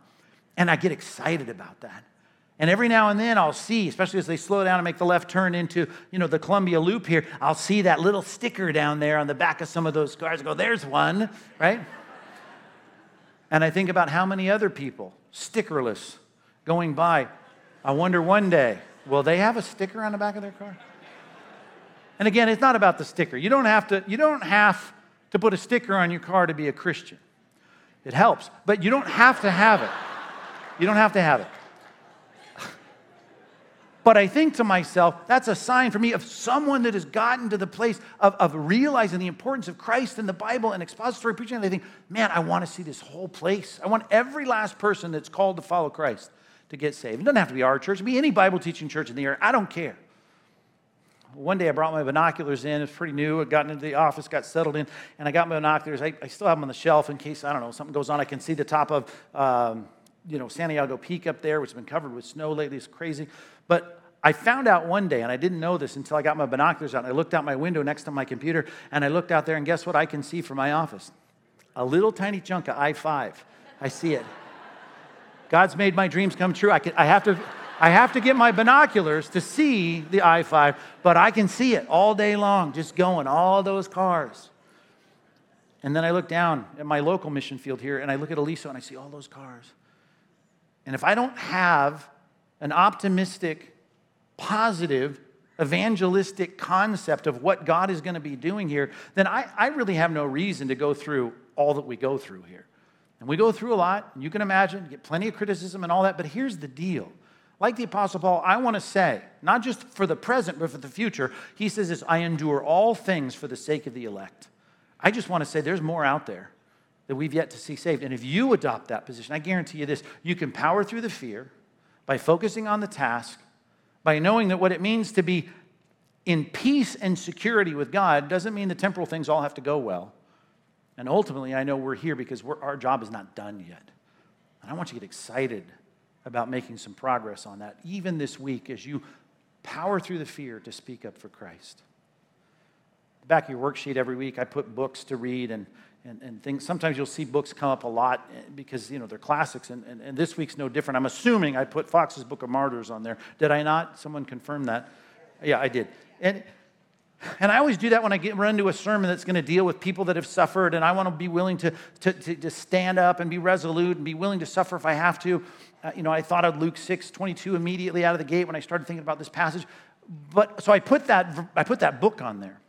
S1: And I get excited about that. And every now and then I'll see, especially as they slow down and make the left turn into, you know, the Columbia Loop here, I'll see that little sticker down there on the back of some of those cars. I go, there's one, right? and I think about how many other people, stickerless, going by. I wonder one day, will they have a sticker on the back of their car? And again, it's not about the sticker. You don't have to, you don't have to put a sticker on your car to be a Christian. It helps, but you don't have to have it. You don't have to have it. But I think to myself, that's a sign for me of someone that has gotten to the place of, of realizing the importance of Christ and the Bible and expository preaching. And they think, man, I want to see this whole place. I want every last person that's called to follow Christ to get saved. It doesn't have to be our church, it can be any Bible teaching church in the area. I don't care one day I brought my binoculars in. It was pretty new. I got into the office, got settled in, and I got my binoculars. I, I still have them on the shelf in case, I don't know, something goes on. I can see the top of, um, you know, Santiago Peak up there, which has been covered with snow lately. It's crazy. But I found out one day, and I didn't know this until I got my binoculars out, and I looked out my window next to my computer, and I looked out there, and guess what I can see from my office? A little tiny chunk of I 5. I see it. God's made my dreams come true. I, can, I have to. I have to get my binoculars to see the I 5, but I can see it all day long, just going, all those cars. And then I look down at my local mission field here and I look at Aliso and I see all those cars. And if I don't have an optimistic, positive, evangelistic concept of what God is going to be doing here, then I, I really have no reason to go through all that we go through here. And we go through a lot, and you can imagine, get plenty of criticism and all that, but here's the deal like the Apostle Paul, I want to say, not just for the present, but for the future, he says this I endure all things for the sake of the elect. I just want to say there's more out there that we've yet to see saved. And if you adopt that position, I guarantee you this you can power through the fear by focusing on the task, by knowing that what it means to be in peace and security with God doesn't mean the temporal things all have to go well. And ultimately, I know we're here because we're, our job is not done yet. And I want you to get excited about making some progress on that, even this week as you power through the fear to speak up for Christ. The back of your worksheet every week, I put books to read and, and, and things. Sometimes you'll see books come up a lot because, you know, they're classics, and, and, and this week's no different. I'm assuming I put Fox's Book of Martyrs on there. Did I not? Someone confirm that. Yeah, I did. And and I always do that when I get run to a sermon that's going to deal with people that have suffered, and I want to be willing to, to, to, to stand up and be resolute and be willing to suffer if I have to. Uh, you know, I thought of Luke 6 22 immediately out of the gate when I started thinking about this passage. But so I put that, I put that book on there.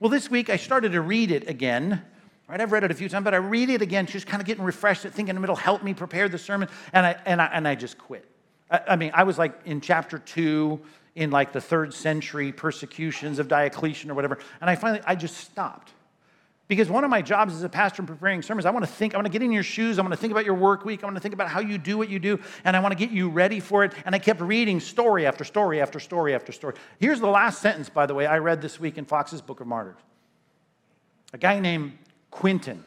S1: Well, this week I started to read it again. Right, I've read it a few times, but I read it again, just kind of getting refreshed, thinking it'll help me prepare the sermon, and I and I, and I just quit. I, I mean, I was like in chapter two, in like the third century persecutions of Diocletian or whatever, and I finally I just stopped. Because one of my jobs as a pastor in preparing sermons, I want to think, I want to get in your shoes, I want to think about your work week, I want to think about how you do what you do, and I want to get you ready for it. And I kept reading story after story after story after story. Here's the last sentence, by the way, I read this week in Fox's Book of Martyrs. A guy named Quintin.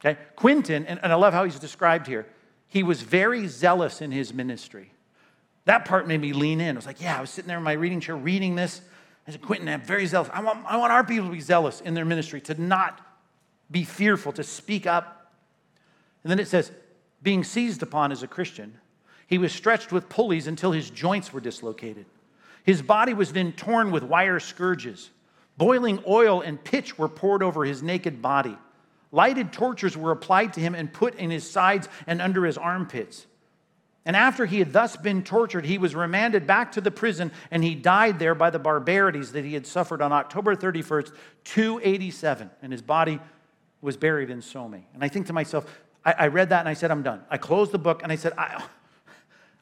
S1: Okay? Quintin, and, and I love how he's described here, he was very zealous in his ministry. That part made me lean in. I was like, yeah, I was sitting there in my reading chair reading this. I said, Quintin, I'm very zealous. I want, I want our people to be zealous in their ministry, to not be fearful, to speak up. And then it says, being seized upon as a Christian, he was stretched with pulleys until his joints were dislocated. His body was then torn with wire scourges. Boiling oil and pitch were poured over his naked body. Lighted tortures were applied to him and put in his sides and under his armpits. And after he had thus been tortured, he was remanded back to the prison and he died there by the barbarities that he had suffered on October 31st, 287. And his body was buried in Somé. And I think to myself, I, I read that and I said, I'm done. I closed the book and I said, I,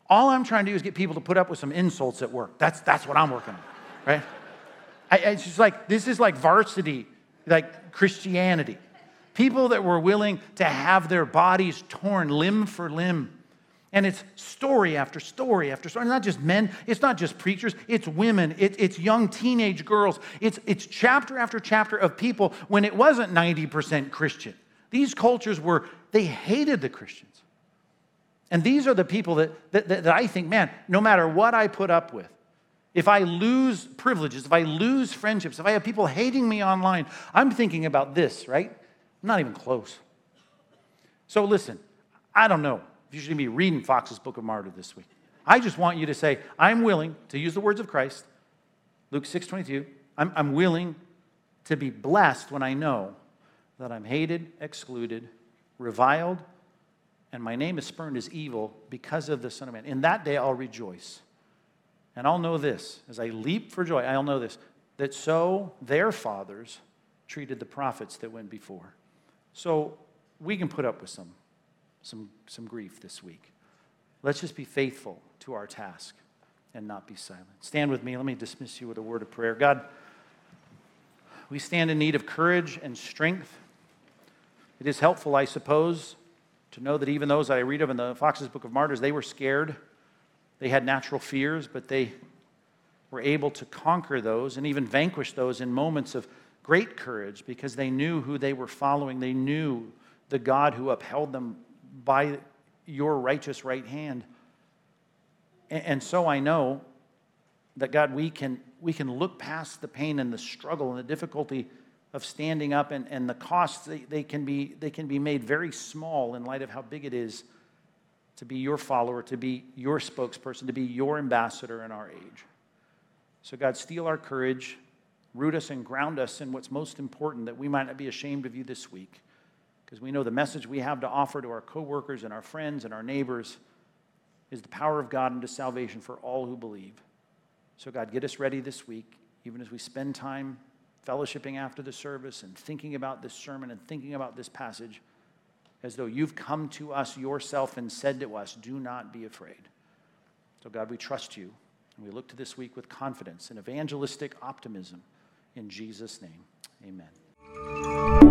S1: all I'm trying to do is get people to put up with some insults at work. That's, that's what I'm working on, right? I, it's just like, this is like varsity, like Christianity. People that were willing to have their bodies torn limb for limb and it's story after story after story. Not just men, it's not just preachers, it's women, it, it's young teenage girls. It's, it's chapter after chapter of people when it wasn't 90% Christian. These cultures were, they hated the Christians. And these are the people that, that, that, that I think, man, no matter what I put up with, if I lose privileges, if I lose friendships, if I have people hating me online, I'm thinking about this, right? I'm not even close. So listen, I don't know you should be reading Fox's Book of Martyr this week. I just want you to say, I'm willing to use the words of Christ, Luke 6 22. I'm, I'm willing to be blessed when I know that I'm hated, excluded, reviled, and my name is spurned as evil because of the Son of Man. In that day I'll rejoice. And I'll know this, as I leap for joy, I'll know this, that so their fathers treated the prophets that went before. So we can put up with some some, some grief this week. Let's just be faithful to our task and not be silent. Stand with me. Let me dismiss you with a word of prayer. God, we stand in need of courage and strength. It is helpful, I suppose, to know that even those I read of in the Fox's Book of Martyrs, they were scared. They had natural fears, but they were able to conquer those and even vanquish those in moments of great courage because they knew who they were following. They knew the God who upheld them by your righteous right hand. And so I know that God, we can, we can look past the pain and the struggle and the difficulty of standing up and, and the costs, they, they, can be, they can be made very small in light of how big it is to be your follower, to be your spokesperson, to be your ambassador in our age. So, God, steel our courage, root us and ground us in what's most important that we might not be ashamed of you this week because we know the message we have to offer to our coworkers and our friends and our neighbors is the power of God into salvation for all who believe. So, God, get us ready this week, even as we spend time fellowshipping after the service and thinking about this sermon and thinking about this passage, as though you've come to us yourself and said to us, Do not be afraid. So, God, we trust you, and we look to this week with confidence and evangelistic optimism. In Jesus' name, amen.